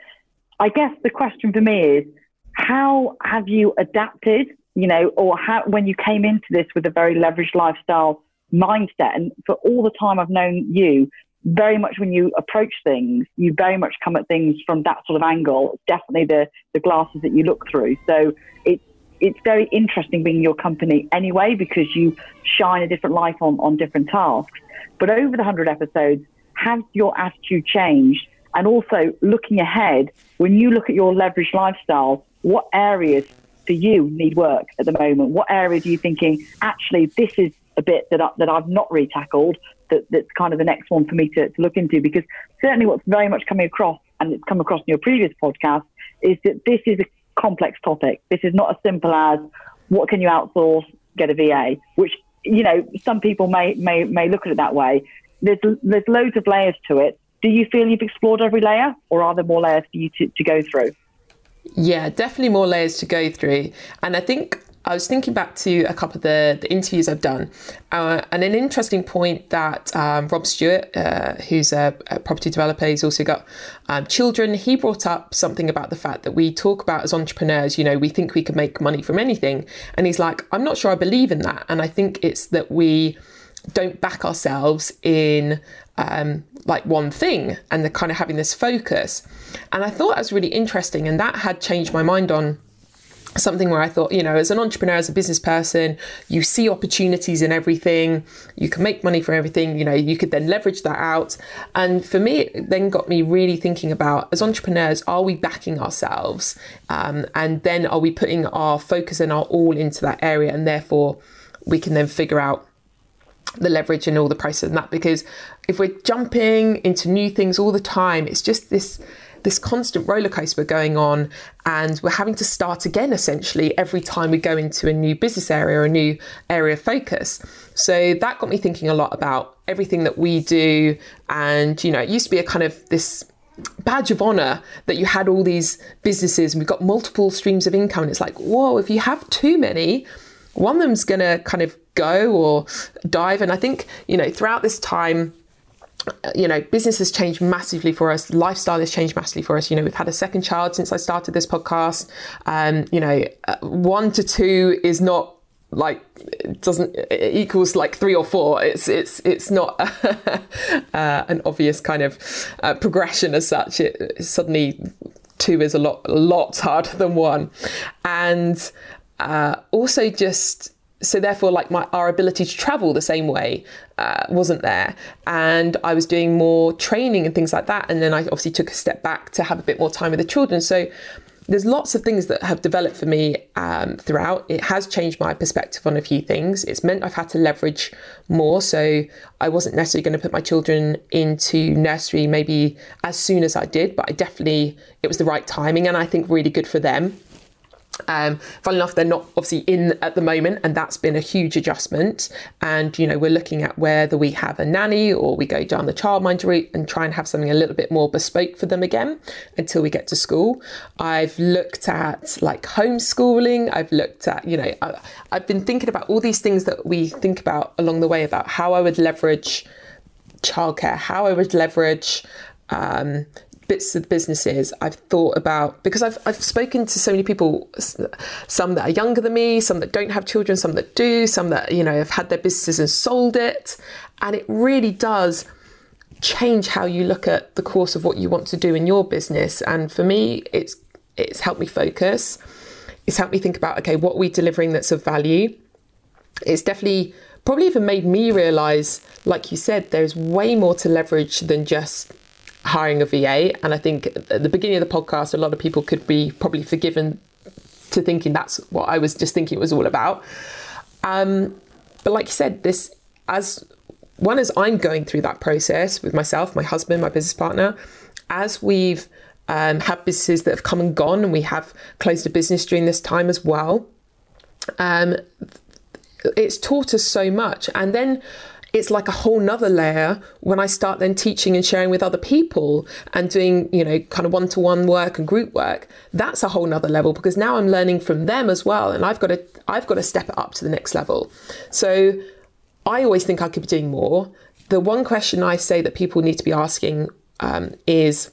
I guess the question for me is, how have you adapted, you know, or how, when you came into this with a very leveraged lifestyle mindset, and for all the time I've known you, very much when you approach things, you very much come at things from that sort of angle. It's definitely the, the glasses that you look through. So it's very interesting being your company anyway because you shine a different light on, on different tasks. But over the 100 episodes, has your attitude changed? And also looking ahead, when you look at your leveraged lifestyle, what areas for you need work at the moment? What areas are you thinking, actually, this is a bit that, I, that I've not really tackled, that, that's kind of the next one for me to, to look into? Because certainly what's very much coming across, and it's come across in your previous podcast, is that this is a complex topic. This is not as simple as what can you outsource, get a VA, which you know some people may may may look at it that way. There's there's loads of layers to it. Do you feel you've explored every layer, or are there more layers for you to, to go through? Yeah, definitely more layers to go through. And I think I was thinking back to a couple of the, the interviews I've done, uh, and an interesting point that um, Rob Stewart, uh, who's a, a, property developer, he's also got um, children. He brought up something about the fact that we talk about as entrepreneurs, you know, we think we can make money from anything, and he's like, I'm not sure I believe in that, and I think it's that we don't back ourselves in um, like one thing and the kind of having this focus. And I thought that was really interesting, and that had changed my mind on something where I thought, you know, as an entrepreneur, as a business person, you see opportunities in everything, you can make money from everything, you know, you could then leverage that out. And for me, it then got me really thinking about as entrepreneurs, are we backing ourselves? Um, and then are we putting our focus and our all into that area? And therefore, we can then figure out the leverage and all the prices and that because if we're jumping into new things all the time it's just this this constant roller coaster going on, and we're having to start again essentially every time we go into a new business area or a new area of focus. So that got me thinking a lot about everything that we do. And, you know, it used to be a kind of this badge of honor that you had all these businesses and we've got multiple streams of income. And it's like, whoa, if you have too many, one of them's going to kind of go or dive. And I think, you know, throughout this time, you know, business has changed massively for us. Lifestyle has changed massively for us. You know, we've had a second child since I started this podcast. Um, you know, uh, one to two is not like it doesn't it equals like three or four. It's it's it's not uh, an obvious kind of uh, progression as such. It suddenly two is a lot a lot harder than one, and uh, also just so therefore like my our ability to travel the same way uh, wasn't there and i was doing more training and things like that and then i obviously took a step back to have a bit more time with the children so there's lots of things that have developed for me um, throughout. It has changed my perspective on a few things. It's meant I've had to leverage more. So I wasn't necessarily going to put my children into nursery maybe as soon as I did, but I definitely, it was the right timing and I think really good for them. Um, funnily enough, they're not obviously in at the moment, and that's been a huge adjustment. And you know, we're looking at whether we have a nanny or we go down the childminder route and try and have something a little bit more bespoke for them again until we get to school. I've looked at like homeschooling. I've looked at you know, I, I've been thinking about all these things that we think about along the way about how I would leverage childcare, how I would leverage um, bits of businesses I've thought about because I've I've spoken to so many people, some that are younger than me, some that don't have children, some that do, some that you know have had their businesses and sold it, and it really does change how you look at the course of what you want to do in your business. And for me, it's it's helped me focus. It's helped me think about okay, what are we delivering that's of value. It's definitely probably even made me realize, like you said, there's way more to leverage than just hiring a VA. And I think at the beginning of the podcast, a lot of people could be probably forgiven to thinking that's what I was just thinking it was all about. Um, but like you said, this as one as I'm going through that process with myself, my husband, my business partner, as we've um, had businesses that have come and gone, and we have closed a business during this time as well. Um, it's taught us so much, and then it's like a whole nother layer when I start then teaching and sharing with other people and doing, you know, kind of one to one work and group work. That's a whole nother level because now I'm learning from them as well. And I've got to I've got to step it up to the next level. So I always think I could be doing more. The one question I say that people need to be asking um, is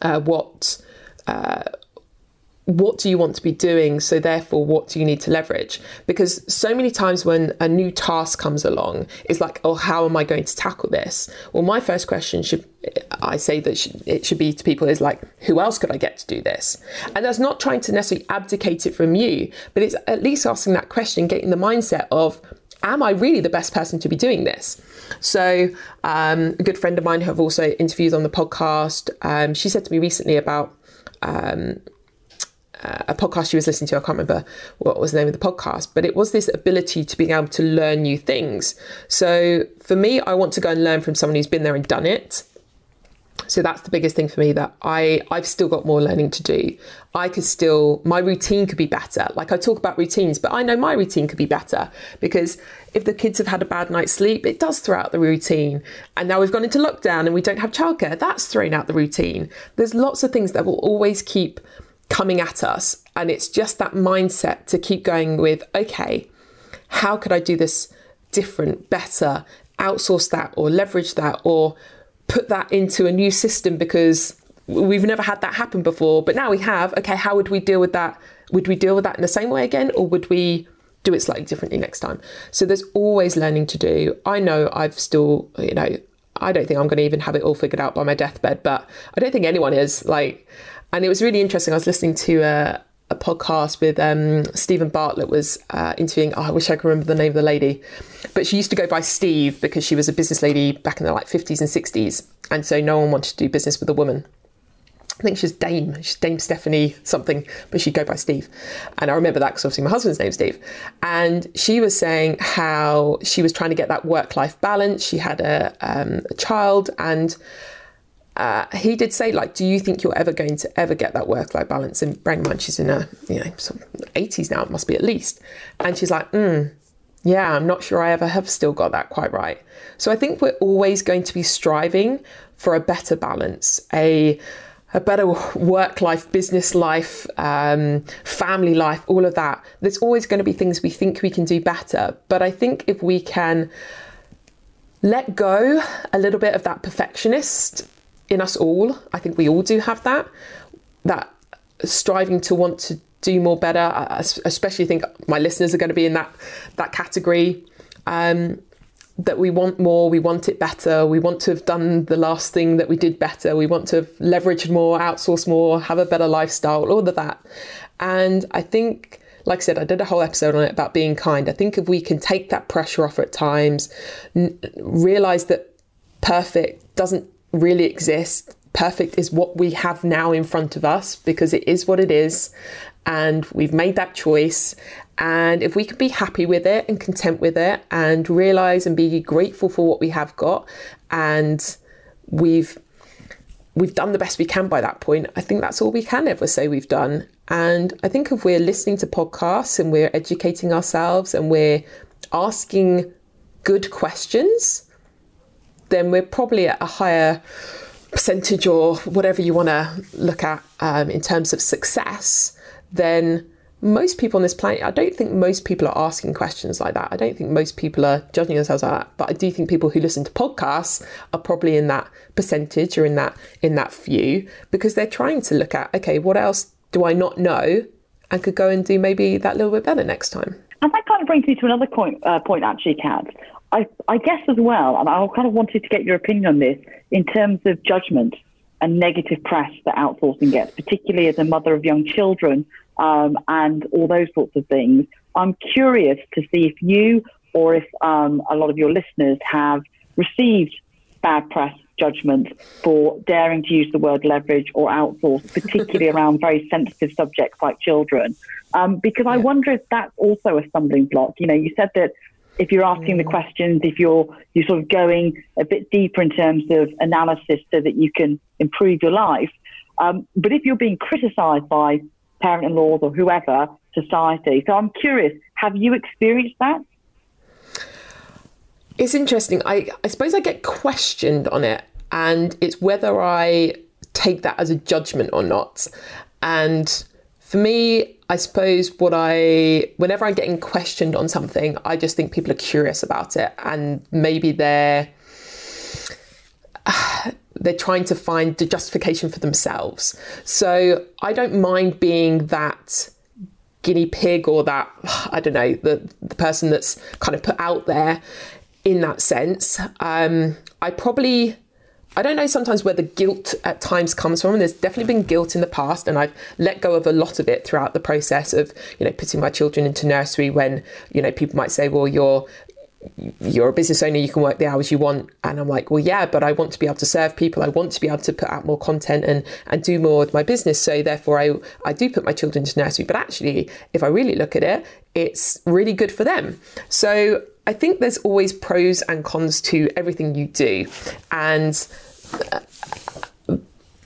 uh, what uh, what do you want to be doing? So therefore, what do you need to leverage? Because so many times when a new task comes along, it's like, oh, how am I going to tackle this? Well, my first question should I say that it should be to people is like, who else could I get to do this? And that's not trying to necessarily abdicate it from you, but it's at least asking that question, getting the mindset of am I really the best person to be doing this? So, um, a good friend of mine who I've also interviewed on the podcast, um, she said to me recently about um, a podcast she was listening to. I can't remember what was the name of the podcast, but it was this ability to being able to learn new things. So, for me, I want to go and learn from someone who's been there and done it so that's the biggest thing for me that I I've still got more learning to do. I could still my routine could be better. Like I talk about routines, but I know my routine could be better because if the kids have had a bad night's sleep, it does throw out the routine. And now we've gone into lockdown and we don't have childcare, that's thrown out the routine. There's lots of things that will always keep coming at us and it's just that mindset to keep going with okay, how could I do this different, better, outsource that or leverage that or put that into a new system because we've never had that happen before, but now we have. Okay, how would we deal with that? Would we deal with that in the same way again, or would we do it slightly differently next time? So there's always learning to do. I know I've still, you know, I don't think I'm going to even have it all figured out by my deathbed, but I don't think anyone is. Like, and it was really interesting. I was listening to a, a podcast with um, Steven Bartlett was uh, interviewing. Oh, I wish I could remember the name of the lady, but she used to go by Steve because she was a business lady back in the like 50s and 60s, and so no one wanted to do business with a woman. I think she's Dame, she's Dame Stephanie something, but she'd go by Steve. And I remember that because obviously my husband's name's Steve. And she was saying how she was trying to get that work life balance. She had a, um, a child and uh, he did say, like, do you think you're ever going to ever get that work life balance? And bearing in mind, she's in her, you know, 80s now, it must be at least. And she's like, hmm, yeah, I'm not sure I ever have still got that quite right. So I think we're always going to be striving for a better balance, a a better work life, business life, um, family life, all of that. There's always going to be things we think we can do better. But I think if we can let go a little bit of that perfectionist in us all. I think we all do have that, that striving to want to do more better. I especially think my listeners are going to be in that that category. Um, that we want more, we want it better, we want to have done the last thing that we did better, we want to have leveraged more, outsource more, have a better lifestyle, all of that. And I think, like I said, I did a whole episode on it about being kind. I think if we can take that pressure off at times, n- realize that perfect doesn't really exist. Perfect is what we have now in front of us because it is what it is. And we've made that choice. And if we can be happy with it and content with it and realize and be grateful for what we have got, and we've we've done the best we can by that point, I think that's all we can ever say we've done. And I think if we're listening to podcasts and we're educating ourselves and we're asking good questions, then we're probably at a higher percentage or whatever you want to look at um, in terms of success than most people on this planet, I don't think most people are asking questions like that. I don't think most people are judging themselves like that. But I do think people who listen to podcasts are probably in that percentage or in that in that few because they're trying to look at okay, what else do I not know and could go and do maybe that little bit better next time. And that kind of brings me to another point, uh, point actually, Kat. I, I guess as well, and I kind of wanted to get your opinion on this in terms of judgment and negative press that outsourcing gets, particularly as a mother of young children um, and all those sorts of things. I'm curious to see if you or if um, a lot of your listeners have received bad press judgment for daring to use the word leverage or outsource, particularly around very sensitive subjects like children. Um, because I wonder if that's also a stumbling block. You know, you said that if you're asking the questions, if you're you're sort of going a bit deeper in terms of analysis so that you can improve your life. Um, but if you're being criticised by parent-in-laws or whoever, society. So I'm curious, have you experienced that? It's interesting. I, I suppose I get questioned on it, and it's whether I take that as a judgment or not. And for me, I suppose what I, whenever I'm getting questioned on something, I just think people are curious about it, and maybe they're they're trying to find the justification for themselves. So I don't mind being that guinea pig or that I don't know the the person that's kind of put out there in that sense. Um, I probably I don't know sometimes where the guilt at times comes from. And there's definitely been guilt in the past, and I've let go of a lot of it throughout the process of, you know, putting my children into nursery when, you know, people might say, well, you're you're a business owner, you can work the hours you want. And I'm like, well, yeah, but I want to be able to serve people. I want to be able to put out more content and, and do more with my business. So therefore, I, I do put my children into nursery. But actually, if I really look at it, it's really good for them. So I think there's always pros and cons to everything you do. And, uh,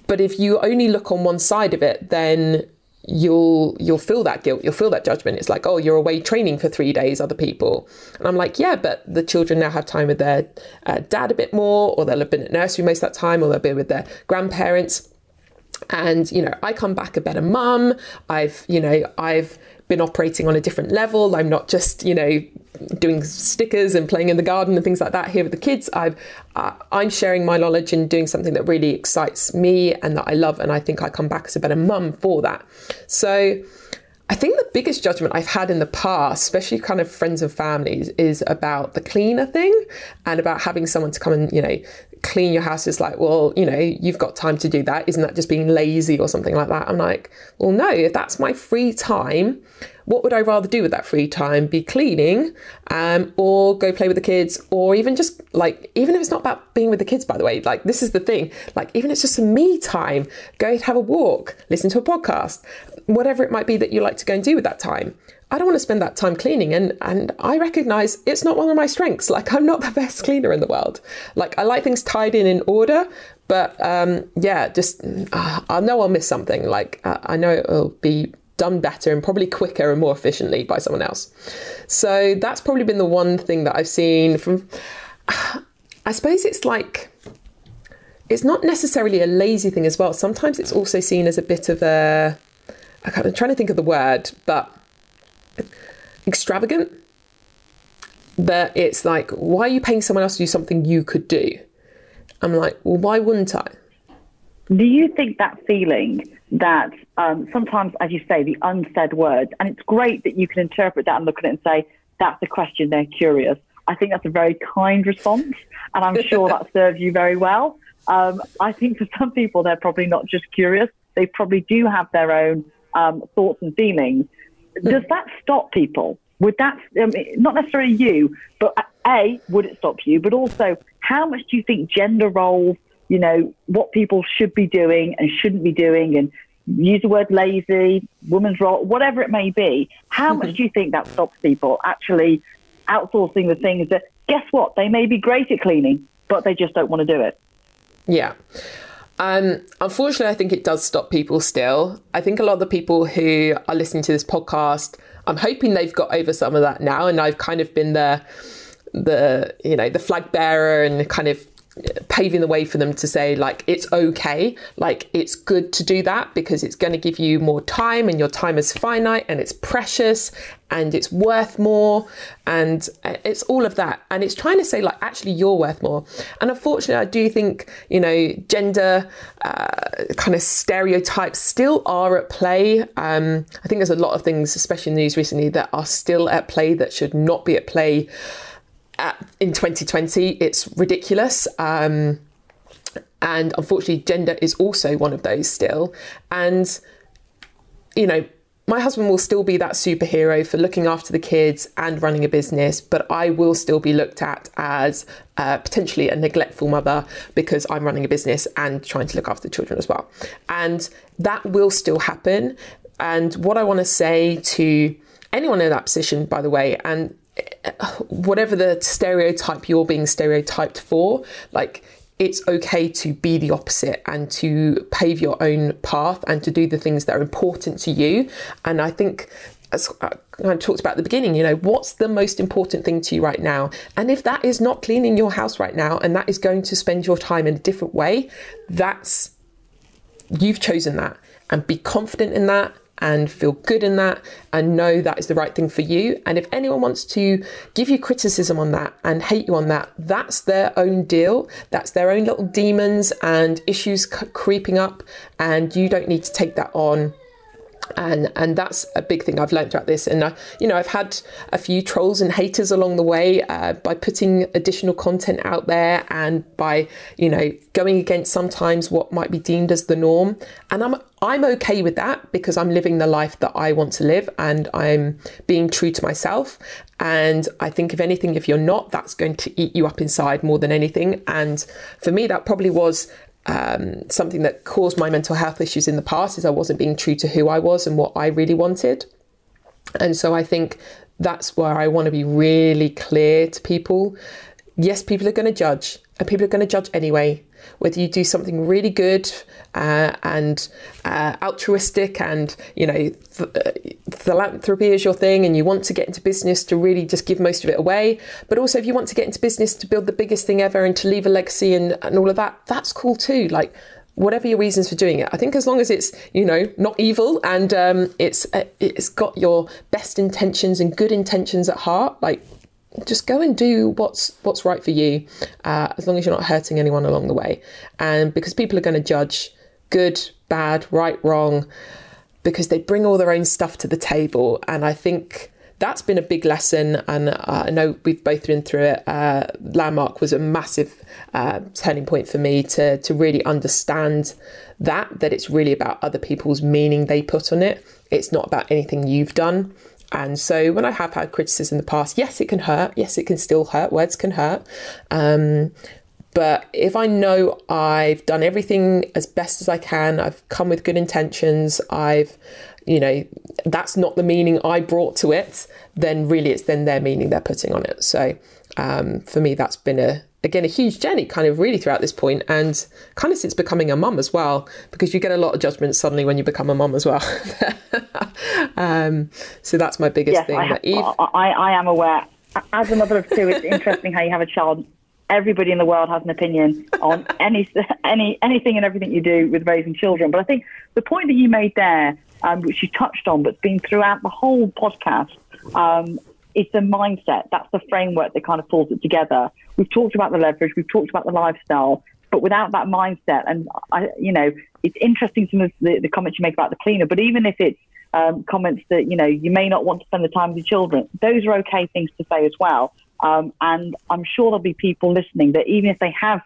but if you only look on one side of it, then you'll you'll feel that guilt you'll feel that judgment. It's like oh you're away training for three days other people. And i'm like yeah but the children now have time with their uh, dad a bit more or they'll have been at nursery most of that time or they'll be with their grandparents. And you know i come back a better mum. I've you know i've been operating on a different level. I'm not just, you know, doing stickers and playing in the garden and things like that here with the kids. I've, uh, I'm sharing my knowledge and doing something that really excites me and that I love. And I think I come back as a better mum for that. So I think the biggest judgment I've had in the past, especially kind of friends and families, is about the cleaner thing and about having someone to come and, you know, clean your house is like, well, you know, you've got time to do that. Isn't that just being lazy or something like that? I'm like, well, no, if that's my free time, what would I rather do with that free time? Be cleaning um, or go play with the kids or even just like, even if it's not about being with the kids, by the way, like this is the thing, like even if it's just some me time, go have a walk, listen to a podcast, whatever it might be that you like to go and do with that time. I don't want to spend that time cleaning and and I recognize it's not one of my strengths. Like I'm not the best cleaner in the world. Like I like things tied in in order, but um, yeah, just uh, I know I'll miss something. Like uh, I know it'll be done better and probably quicker and more efficiently by someone else. So that's probably been the one thing that I've seen from I suppose it's like it's not necessarily a lazy thing as well. Sometimes it's also seen as a bit of a I'm trying to think of the word, but extravagant. That it's like, why are you paying someone else to do something you could do? I'm like, well, why wouldn't I? Do you think that feeling that um, sometimes, as you say, the unsaid words, and it's great that you can interpret that and look at it and say, that's a question, they're curious. I think that's a very kind response, and I'm sure that serves you very well. Um, I think for some people, they're probably not just curious, they probably do have their own um, thoughts and feelings. Does that stop people? Would that, um, not necessarily you, but A, would it stop you? But also, how much do you think gender roles, you know, what people should be doing and shouldn't be doing, and use the word lazy, woman's role, whatever it may be, how much do you think that stops people actually outsourcing the things that, guess what, they may be great at cleaning, but they just don't want to do it? Yeah. Um, unfortunately, I think it does stop people still. I think a lot of the people who are listening to this podcast, I'm hoping they've got over some of that now, and I've kind of been the the you know the flag bearer and kind of paving the way for them to say like it's okay like it's good to do that because it's going to give you more time and your time is finite and it's precious and it's worth more and it's all of that. And it's trying to say like actually you're worth more. And unfortunately i do think you know gender uh, kind of stereotypes still are at play. Um, i think there's a lot of things especially in the news recently that are still at play that should not be at play at, in 2020 it's ridiculous um, and unfortunately gender is also one of those still and you know my husband will still be that superhero for looking after the kids and running a business, but I will still be looked at as uh, potentially a neglectful mother because I'm running a business and trying to look after the children as well. And that will still happen. And what I want to say to anyone in that position, by the way, and uh, whatever the stereotype you're being stereotyped for, like it's okay to be the opposite and to pave your own path and to do the things that are important to you. And I think as uh, I talked about at the beginning, you know, what's the most important thing to you right now? And if that is not cleaning your house right now and that is going to spend your time in a different way, that's you've chosen that and be confident in that and feel good in that and know that is the right thing for you. And if anyone wants to give you criticism on that and hate you on that, that's their own deal. That's their own little demons and issues creeping up, and you don't need to take that on and and that's a big thing I've learned throughout this. And I, you know, I've had a few trolls and haters along the way uh, by putting additional content out there and by you know going against sometimes what might be deemed as the norm. And I'm I'm okay with that because I'm living the life that I want to live and I'm being true to myself. And I think if anything, if you're not, that's going to eat you up inside more than anything. And for me, that probably was um, something that caused my mental health issues in the past is I wasn't being true to who I was and what I really wanted. And so I think that's where I want to be really clear to people. Yes, people are going to judge, and people are going to judge anyway whether you do something really good uh, and uh, altruistic and you know th- uh, philanthropy is your thing and you want to get into business to really just give most of it away but also if you want to get into business to build the biggest thing ever and to leave a legacy and, and all of that that's cool too like whatever your reasons for doing it. I think as long as it's you know not evil and um, it's uh, it's got your best intentions and good intentions at heart, like just go and do what's what's right for you, uh, as long as you're not hurting anyone along the way. And because people are going to judge good, bad, right, wrong, because they bring all their own stuff to the table. And I think that's been a big lesson. And uh, I know we've both been through it. Uh, Landmark was a massive uh, turning point for me to to really understand that that it's really about other people's meaning they put on it. It's not about anything you've done. And so when I have had criticism in the past, yes, it can hurt. Yes, it can still hurt. Words can hurt. Um, but if I know I've done everything as best as I can, I've come with good intentions, I've, you know, that's not the meaning I brought to it, then really it's then their meaning they're putting on it. So um, for me, that's been a, again a huge journey kind of really throughout this point and kind of since becoming a mum as well because you get a lot of judgment suddenly when you become a mum as well. Um, so that's my biggest yes, thing I, Eve, I, I am aware. As a mother of two it's interesting how you have a child. Everybody in the world has an opinion on any any anything and everything you do with raising children. But i think the point that you made there um, which you touched on but's been throughout the whole podcast um, it's a mindset. That's the framework that kind of pulls it together. We've talked about the leverage, we've talked about the lifestyle, but without that mindset, and I, you know, it's interesting some of the, the comments you make about the cleaner, but even if it's um, comments that you know you may not want to spend the time with your children, those are okay things to say as well. Um, and I'm sure there'll be people listening that even if they have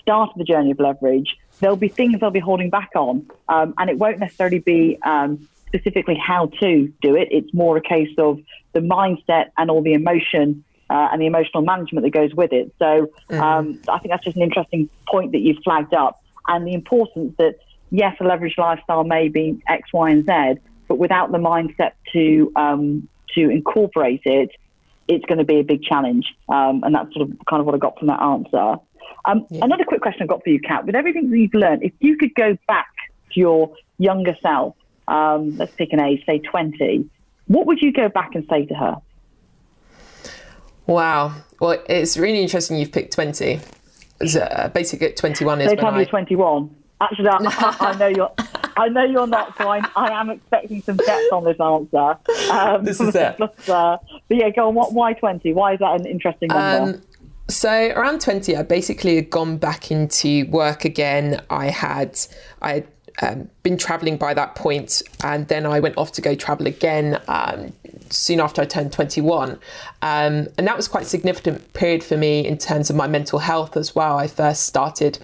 started the journey of leverage, there'll be things they'll be holding back on, um, and it won't necessarily be um, specifically how to do it. It's more a case of the mindset and all the emotion uh, and the emotional management that goes with it. So mm-hmm. um, I think that's just an interesting point that you've flagged up, and the importance that yes, a leveraged lifestyle may be X, Y, and Z, but without the mindset to um, to incorporate it, it's going to be a big challenge. Um, and that's sort of kind of what I got from that answer. Um, yeah. Another quick question I've got for you, Kat. With everything that you've learned, if you could go back to your younger self um, let's pick an age, say 20, what would you go back and say to her? Wow. Well, it's really interesting you've picked 20 uh, basically 21 is when tell me I, 21. Actually, I, I, know you're. I know you're not, so I, I am expecting some depth on this answer. Um, This is it. But, uh, but yeah, go on. What, why 20? Why is that an interesting number? Um, so around 20 i basically had gone back into work again i had i had um, been traveling by that point and then i went off to go travel again um, soon after i turned 21 um, and that was quite a significant period for me in terms of my mental health as well i first started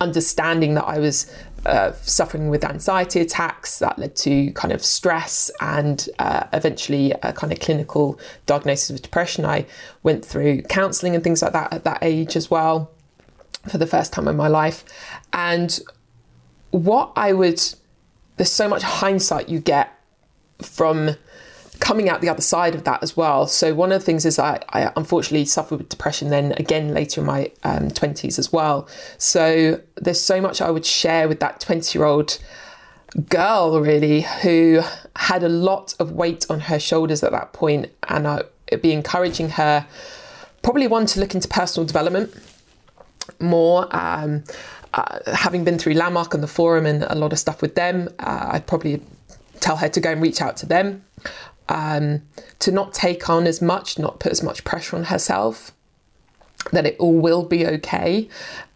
understanding that i was uh, suffering with anxiety attacks that led to kind of stress and uh, eventually a kind of clinical diagnosis of depression. I went through counselling and things like that at that age as well for the first time in my life. And what I would, there's so much hindsight you get from coming out the other side of that as well. So one of the things is I, I unfortunately suffered with depression then again later in my um, 20s as well. So there's so much I would share with that 20 year old girl really who had a lot of weight on her shoulders at that point and I would be encouraging her probably one to look into personal development more um, uh, having been through landmark and the forum and a lot of stuff with them uh, i'd probably tell her to go and reach out to them um, to not take on as much not put as much pressure on herself that it all will be okay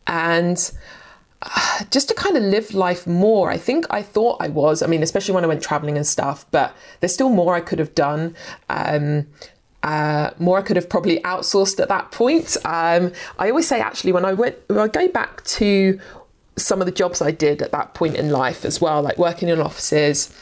and uh, just to kind of live life more. I think I thought I was, I mean, especially when I went traveling and stuff, but there's still more I could have done. Um, uh, more I could have probably outsourced at that point. Um, I always say, actually, when I went, when I go back to some of the jobs I did at that point in life as well, like working in offices.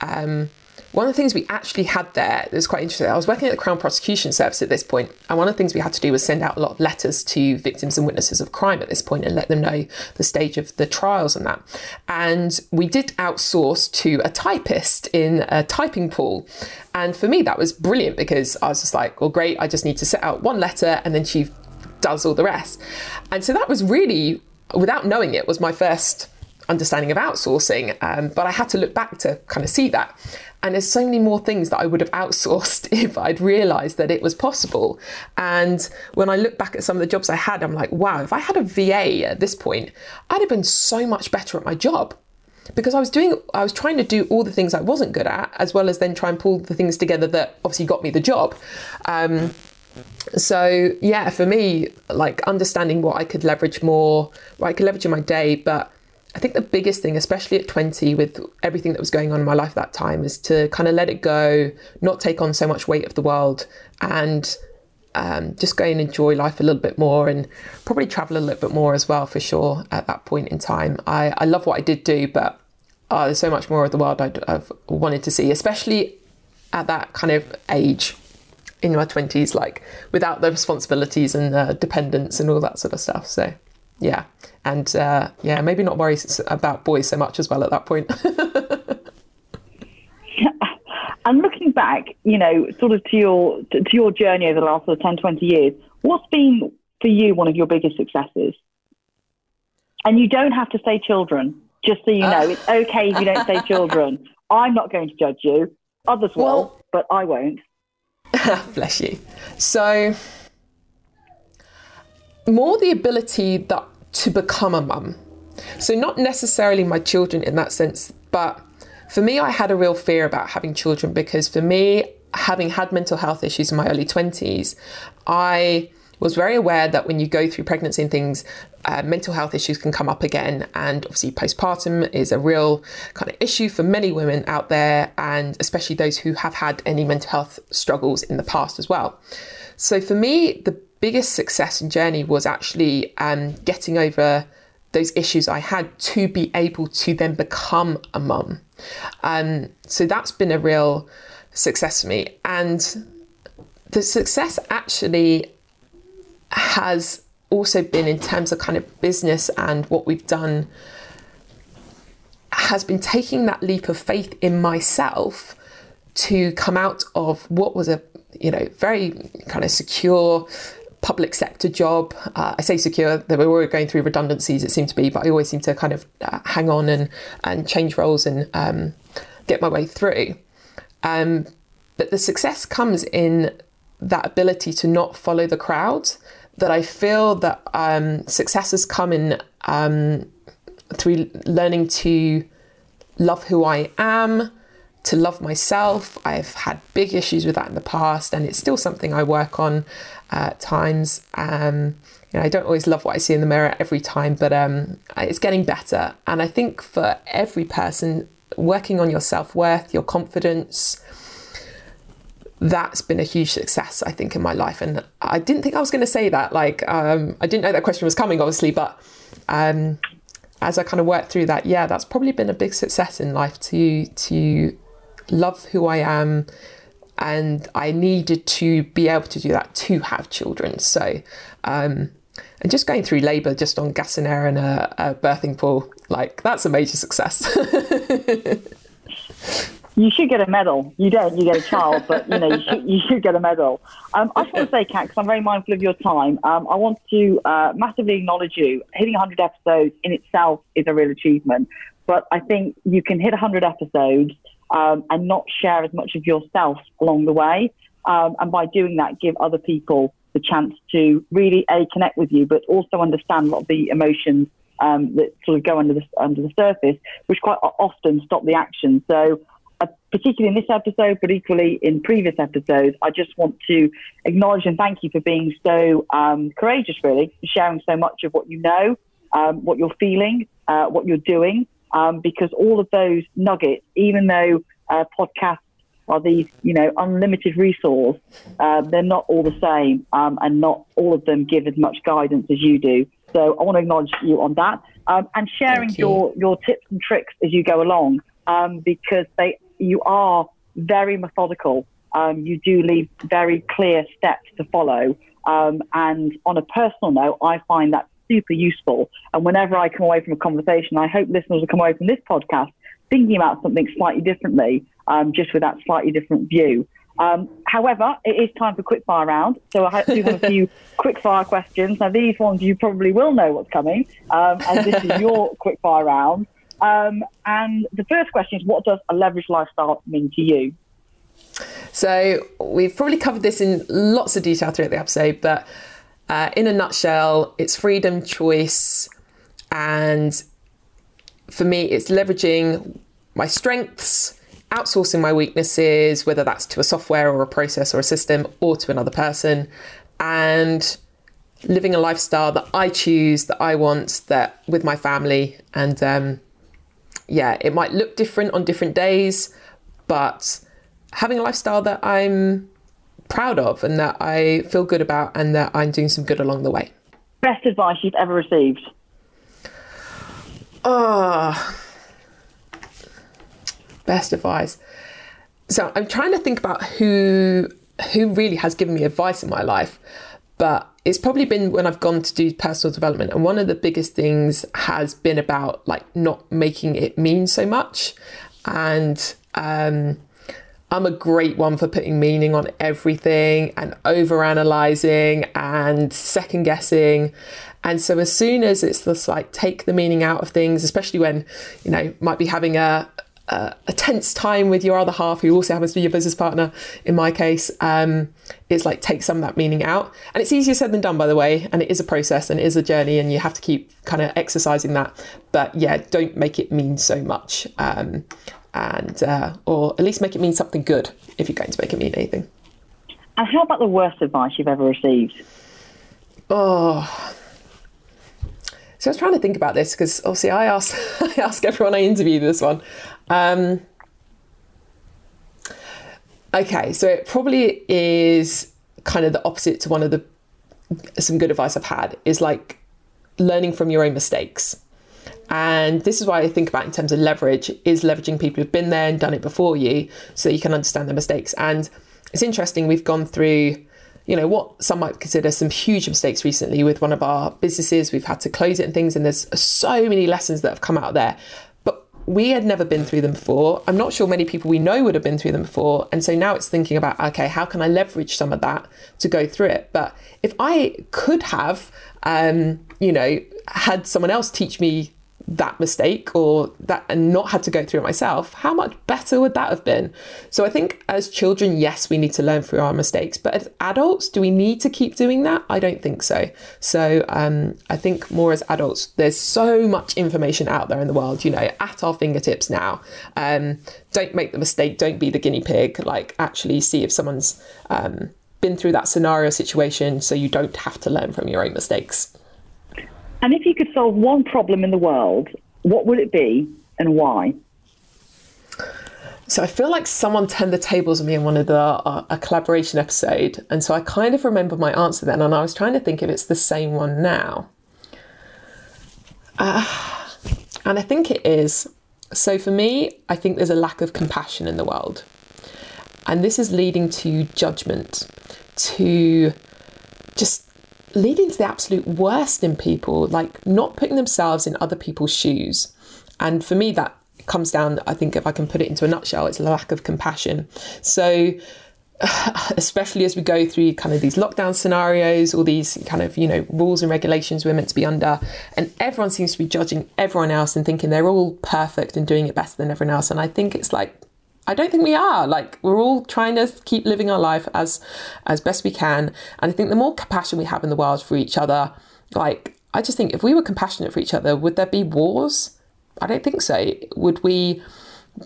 Um, one of the things we actually had there that was quite interesting, I was working at the Crown Prosecution Service at this point, and one of the things we had to do was send out a lot of letters to victims and witnesses of crime at this point and let them know the stage of the trials and that. And we did outsource to a typist in a typing pool. And for me, that was brilliant because I was just like, well, great, I just need to set out one letter and then she does all the rest. And so that was really, without knowing it, was my first understanding of outsourcing. Um, but I had to look back to kind of see that. And there's so many more things that I would have outsourced if I'd realized that it was possible. And when I look back at some of the jobs I had, I'm like, wow, if I had a VA at this point, I'd have been so much better at my job. Because I was doing, I was trying to do all the things I wasn't good at, as well as then try and pull the things together that obviously got me the job. Um, so yeah, for me, like understanding what I could leverage more, what I could leverage in my day, but I think the biggest thing, especially at 20, with everything that was going on in my life at that time, is to kind of let it go, not take on so much weight of the world, and um, just go and enjoy life a little bit more and probably travel a little bit more as well, for sure, at that point in time. I, I love what I did do, but oh, there's so much more of the world I'd, I've wanted to see, especially at that kind of age in my 20s, like without the responsibilities and the dependence and all that sort of stuff. So yeah. And uh, yeah maybe not worry about boys so much as well at that point. point and looking back you know sort of to your to, your journey over the last sort of 10 20 years what's been for you one of your biggest successes? And you don't have to say children just so you know. It's okay if you don't say children. I'm not going to judge you. Others will Well- but i won't. Bless you. So more the ability that to become a mum so not necessarily my children in that sense but for me i had a real fear about having children because for me having had mental health issues in my early 20s i was very aware that when you go through pregnancy and things, uh, mental health issues can come up again. And obviously, postpartum is a real kind of issue for many women out there, and especially those who have had any mental health struggles in the past as well. So, for me, the biggest success and journey was actually um, getting over those issues I had to be able to then become a mum. Um, so, that's been a real success for me. And the success actually has also been in terms of kind of business and what we've done has been taking that leap of faith in myself to come out of what was a you know very kind of secure public sector job. Uh, i say secure they were going through redundancies it seemed to be but i always seem to kind of uh, hang on and and change roles and um, get my way through. Um, but the success comes in that ability to not follow the crowd that I feel that um, success has come in um, through learning to love who I am, to love myself. I've had big issues with that in the past, and it's still something I work on uh, at times. Um, you know, I don't always love what I see in the mirror every time, but um, it's getting better. And I think for every person, working on your self worth, your confidence, that's been a huge success, I think, in my life. And I didn't think I was going to say that. Like, um, I didn't know that question was coming, obviously, but um, as I kind of worked through that, yeah, that's probably been a big success in life to to love who I am. And I needed to be able to do that to have children. So, um, and just going through labour just on gas and air and a, a birthing pool, like that's a major success. you should get a medal. You don't, you get a child, but you know you should, you should get a medal. Um, I just want to say, Kat, because I'm very mindful of your time. Um, I want to uh, massively acknowledge you. Hitting 100 episodes in itself is a real achievement, but I think you can hit 100 episodes um, and not share as much of yourself along the way, um, and by doing that, give other people the chance to really a connect with you, but also understand a lot of the emotions um, that sort of go under the under the surface, which quite often stop the action. So uh, particularly in this episode, but equally in previous episodes, I just want to acknowledge and thank you for being so um, courageous, really, sharing so much of what you know, um, what you're feeling, uh, what you're doing, um, because all of those nuggets, even though uh, podcasts are these, you know, unlimited resource, uh, they're not all the same, um, and not all of them give as much guidance as you do. So I want to acknowledge you on that, um, and sharing you. your your tips and tricks as you go along, um, because they you are very methodical. Um, you do leave very clear steps to follow. Um, and on a personal note, I find that super useful. And whenever I come away from a conversation, I hope listeners will come away from this podcast thinking about something slightly differently, um, just with that slightly different view. Um, however, it is time for quick fire round. So I do have a few quick fire questions. Now, these ones you probably will know what's coming, um, and this is your quick fire round. Um, and the first question is what does a leveraged lifestyle mean to you? So, we've probably covered this in lots of detail throughout the episode, but uh, in a nutshell, it's freedom, choice, and for me, it's leveraging my strengths, outsourcing my weaknesses, whether that's to a software or a process or a system or to another person, and living a lifestyle that I choose, that I want, that with my family, and um, yeah, it might look different on different days, but having a lifestyle that I'm proud of and that I feel good about and that I'm doing some good along the way. Best advice you've ever received? Oh, best advice. So I'm trying to think about who who really has given me advice in my life, but it's probably been when I've gone to do personal development. And one of the biggest things has been about like not making it mean so much. And um, I'm a great one for putting meaning on everything and over analyzing and second guessing. And so as soon as it's just like take the meaning out of things, especially when, you know, might be having a, a, a, tense time with your other half, who also happens to be your business partner. In my case, um, it's like take some of that meaning out, and it's easier said than done, by the way. And it is a process and it is a journey, and you have to keep kind of exercising that. But yeah, don't make it mean so much, um, and uh, or at least make it mean something good if you're going to make it mean anything. And how about the worst advice you've ever received? Oh. So I was trying to think about this because obviously I ask I ask everyone I interview this one. Um, okay, so it probably is kind of the opposite to one of the some good advice I've had is like learning from your own mistakes. And this is why I think about in terms of leverage is leveraging people who've been there and done it before you so you can understand their mistakes. And it's interesting, we've gone through, you know, what some might consider some huge mistakes recently with one of our businesses. We've had to close it and things, and there's so many lessons that have come out there But we had never been through them before. I'm not sure many people we know would have been through them before. And so now it's thinking about, okay, how can I leverage some of that to go through it? But if I could have, um, you know, had someone else teach me that mistake or that and not had to go through it myself, how much better would that have been? So I think as children, yes, we need to learn through our mistakes, but as adults, do we need to keep doing that? I don't think so. So um, I think more as adults, there's so much information out there in the world, you know, at our fingertips now. Um, don't make the mistake. Don't be the guinea pig. Like actually see if someone's um, been through that scenario situation, so you don't have to learn from your own mistakes. And if you could solve one problem in the world, what would it be and why? So I feel like someone turned the tables on me in one of the uh, a collaboration episode, and so I kind of remember my answer then, and I was trying to think if it's the same one now. Uh, and I think it is. So for me, I think there's a lack of compassion in the world, and this is leading to judgment, to just leading to the absolute worst in people, like not putting themselves in other people's shoes. And for me, that comes down, I think, if I can put it into a nutshell, it's a lack of compassion. So, especially as we go through kind of these lockdown scenarios, all these kind of, you know, rules and regulations we're meant to be under, and everyone seems to be judging everyone else and thinking they're all perfect and doing it better than everyone else. And I think it's like, I don't think we are. Like we're all trying to keep living our life as as best we can. And I think the more compassion we have in the world for each other, like I just think if we were compassionate for each other, would there be wars? I don't think so. Would we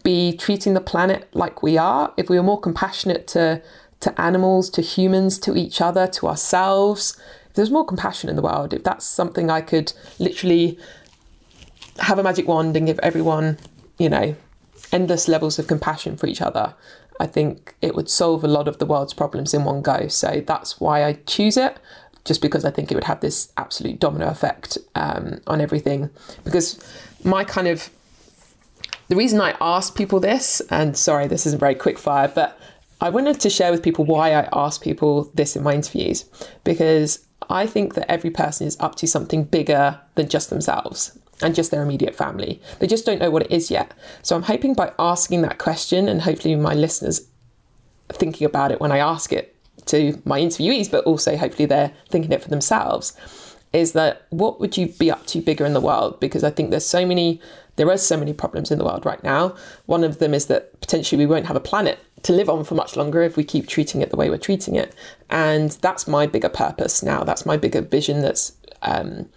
be treating the planet like we are? If we were more compassionate to to animals, to humans, to each other, to ourselves, if there's more compassion in the world, if that's something I could literally have a magic wand and give everyone, you know, endless levels of compassion for each other, I think it would solve a lot of the world's problems in one go. So that's why I choose it, just because I think it would have this absolute domino effect um, on everything. Because my kind of the reason I ask people this, and sorry, this isn't very quick fire, but I wanted to share with people why I ask people this in my interviews because I think that every person is up to something bigger than just themselves and just their immediate family. They just don't know what it is yet. So I'm hoping by asking that question, and hopefully my listeners thinking about it when I ask it to my interviewees, but also hopefully they're thinking it for themselves, is that what would you be up to bigger in the world? Because I think there's so many, there are so many problems in the world right now. One of them is that potentially we won't have a planet to live on for much longer if we keep treating it the way we're treating it. And that's my bigger purpose now. That's my bigger vision that's um,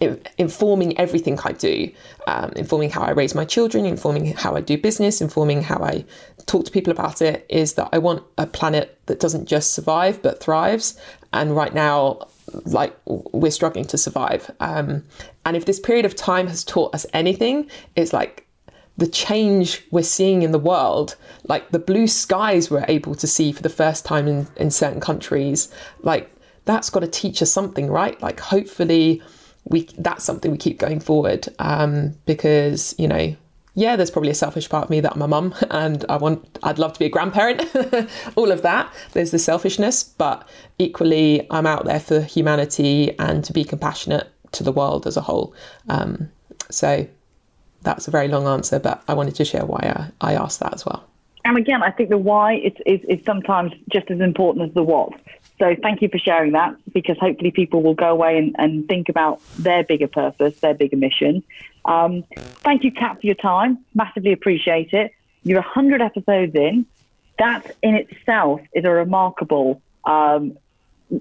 informing everything I do, um, informing how I raise my children, informing how I do business, informing how I talk to people about it, is that I want a planet that doesn't just survive but thrives. And right now, like we're struggling to survive. Um, and if this period of time has taught us anything, it's like the change we're seeing in the world, like the blue skies we're able to see for the first time in, in certain countries, like that's got to teach us something, right? Like hopefully we that's something we keep going forward um, because you know yeah there's probably a selfish part of me that i'm a mum and i want i'd love to be a grandparent all of that. There's the selfishness but equally i'm out there for humanity and to be compassionate to the world as a whole. Um, so that's a very long answer but i wanted to share why i, I asked that as well and again i think the why is, is, is sometimes just as important as the what so thank you for sharing that because hopefully people will go away and, and think about their bigger purpose, their bigger mission. Um, thank you, Kat, for your time. Massively appreciate it. You're 100 episodes in. That in itself is a remarkable, um,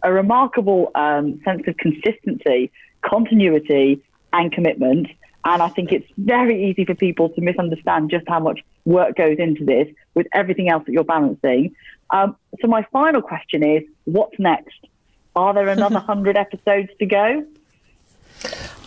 a remarkable um, sense of consistency, continuity, and commitment. And I think it's very easy for people to misunderstand just how much work goes into this with everything else that you're balancing. Um, so my final question is, what's next? Are there another 100 episodes to go?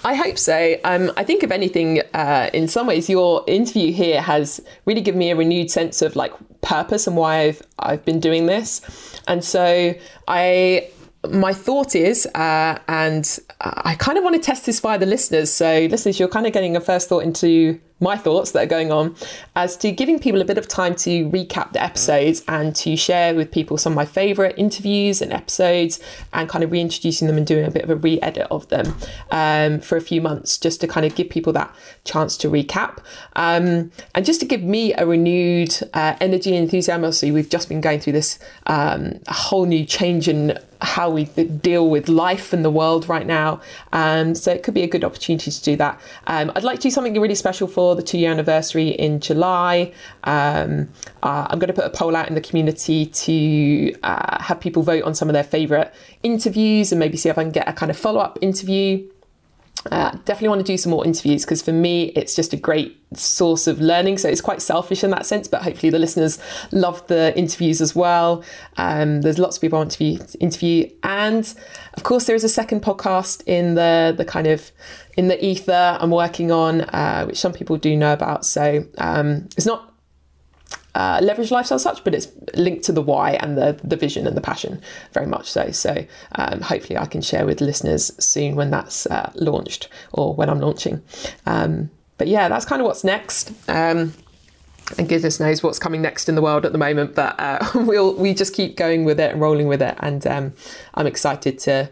I hope so. Um, I think, if anything, uh, in some ways, your interview here has really given me a renewed sense of like purpose and why I've I've been doing this. And so I, my thought is, uh, and I kind of want to test this via the listeners. So, listeners, you're kind of getting a first thought into my thoughts that are going on as to giving people a bit of time to recap the episodes and to share with people some of my favourite interviews and episodes and kind of reintroducing them and doing a bit of a re edit of them um, for a few months just to kind of give people that chance to recap um, and just to give me a renewed uh, energy and enthusiasm. Obviously, we've just been going through this um, whole new change in how we deal with life and the world right now. Um, so it could be a good opportunity to do that. Um, I'd like to do something really special for the two year anniversary in July. Um, uh, I'm going to put a poll out in the community to uh, have people vote on some of their favourite interviews and maybe see if I can get a kind of follow up interview uh, definitely want to do some more interviews because for me it's just a great source of learning. So it's quite selfish in that sense but hopefully the listeners love the interviews as well. Um, there's lots of people I want to interview. And of course there is a second podcast in the the kind of in the ether I'm working on uh, which some people do know about. So um, it's not uh, leverage lifestyle such, but it's linked to the why and the the vision and the passion very much so. So um, hopefully I can share with listeners soon when that's uh, launched or when I'm launching. Um, but yeah, that's kind of what's next. Um, and goodness knows what's coming next in the world at the moment, but uh, we'll we just keep going with it and rolling with it, and um, I'm excited to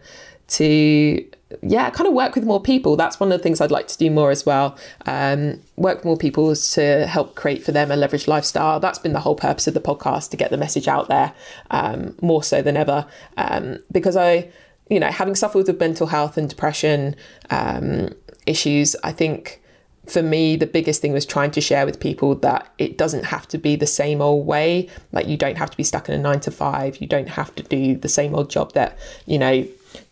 to yeah, kind of work with more people. That's one of the things I'd like to do more as well. Um, work with more people to help create for them a leveraged lifestyle. That's been the whole purpose of the podcast to get the message out there um, more so than ever. Um, because I, you know, having suffered with mental health and depression um, issues, I think for me, the biggest thing was trying to share with people that it doesn't have to be the same old way. Like, you don't have to be stuck in a nine to five. You don't have to do the same old job that, you know,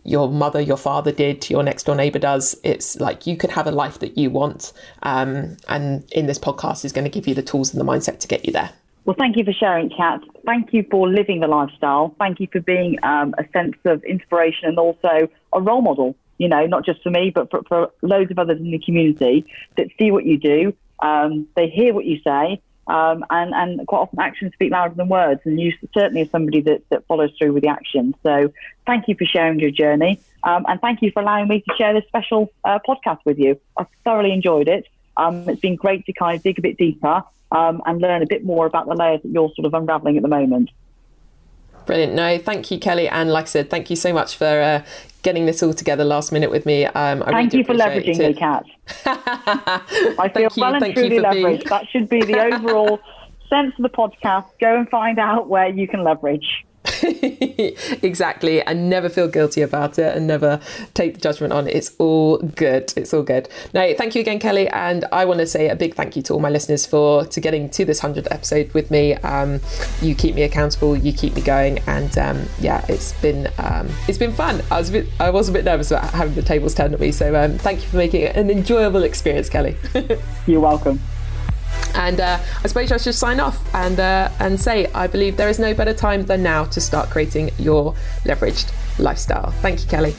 your mother, your father did, your next door neighbor does. It's like you can have a life that you want. Um, and in this podcast is going to give you the tools and the mindset to get you there. Well, thank you for sharing, Kat. Thank you for living the lifestyle. Thank you for being um, a sense of inspiration and also a role model, you know, not just for me, but for, for loads of others in the community that see what you do. Um, they hear what you say um, and, and quite often actions speak louder than words. And you certainly are somebody that, that follows through with the action. So thank you for sharing your journey. Um, and thank you for allowing me to share this special uh, podcast with you. I've thoroughly enjoyed it. Um, it's been great to kind of dig a bit deeper um, and learn a bit more about the layers that you're sort of unraveling at the moment. Brilliant. No, thank you, Kelly. And like I said, thank you so much for uh, getting this all together last minute with me. Um, I thank really you for leveraging me, Kat. I feel well and truly leveraged. Being... That should be the overall sense of the podcast. Go and find out where you can leverage. exactly, and never feel guilty about it and never take the judgment on it. It's all good. It's all good. Now, thank you again, Kelly, and I want to say a big thank you to all my listeners for to getting to this hundredth episode with me. Um, you keep me accountable, you keep me going, and um, yeah, it's been um, it's been fun. I was a bit I was a bit nervous about having the tables turned at me, so um, thank you for making it an enjoyable experience, Kelly. You're welcome. And uh, I suppose I should sign off and uh, and say I believe there is no better time than now to start creating your leveraged lifestyle. Thank you, Kelly.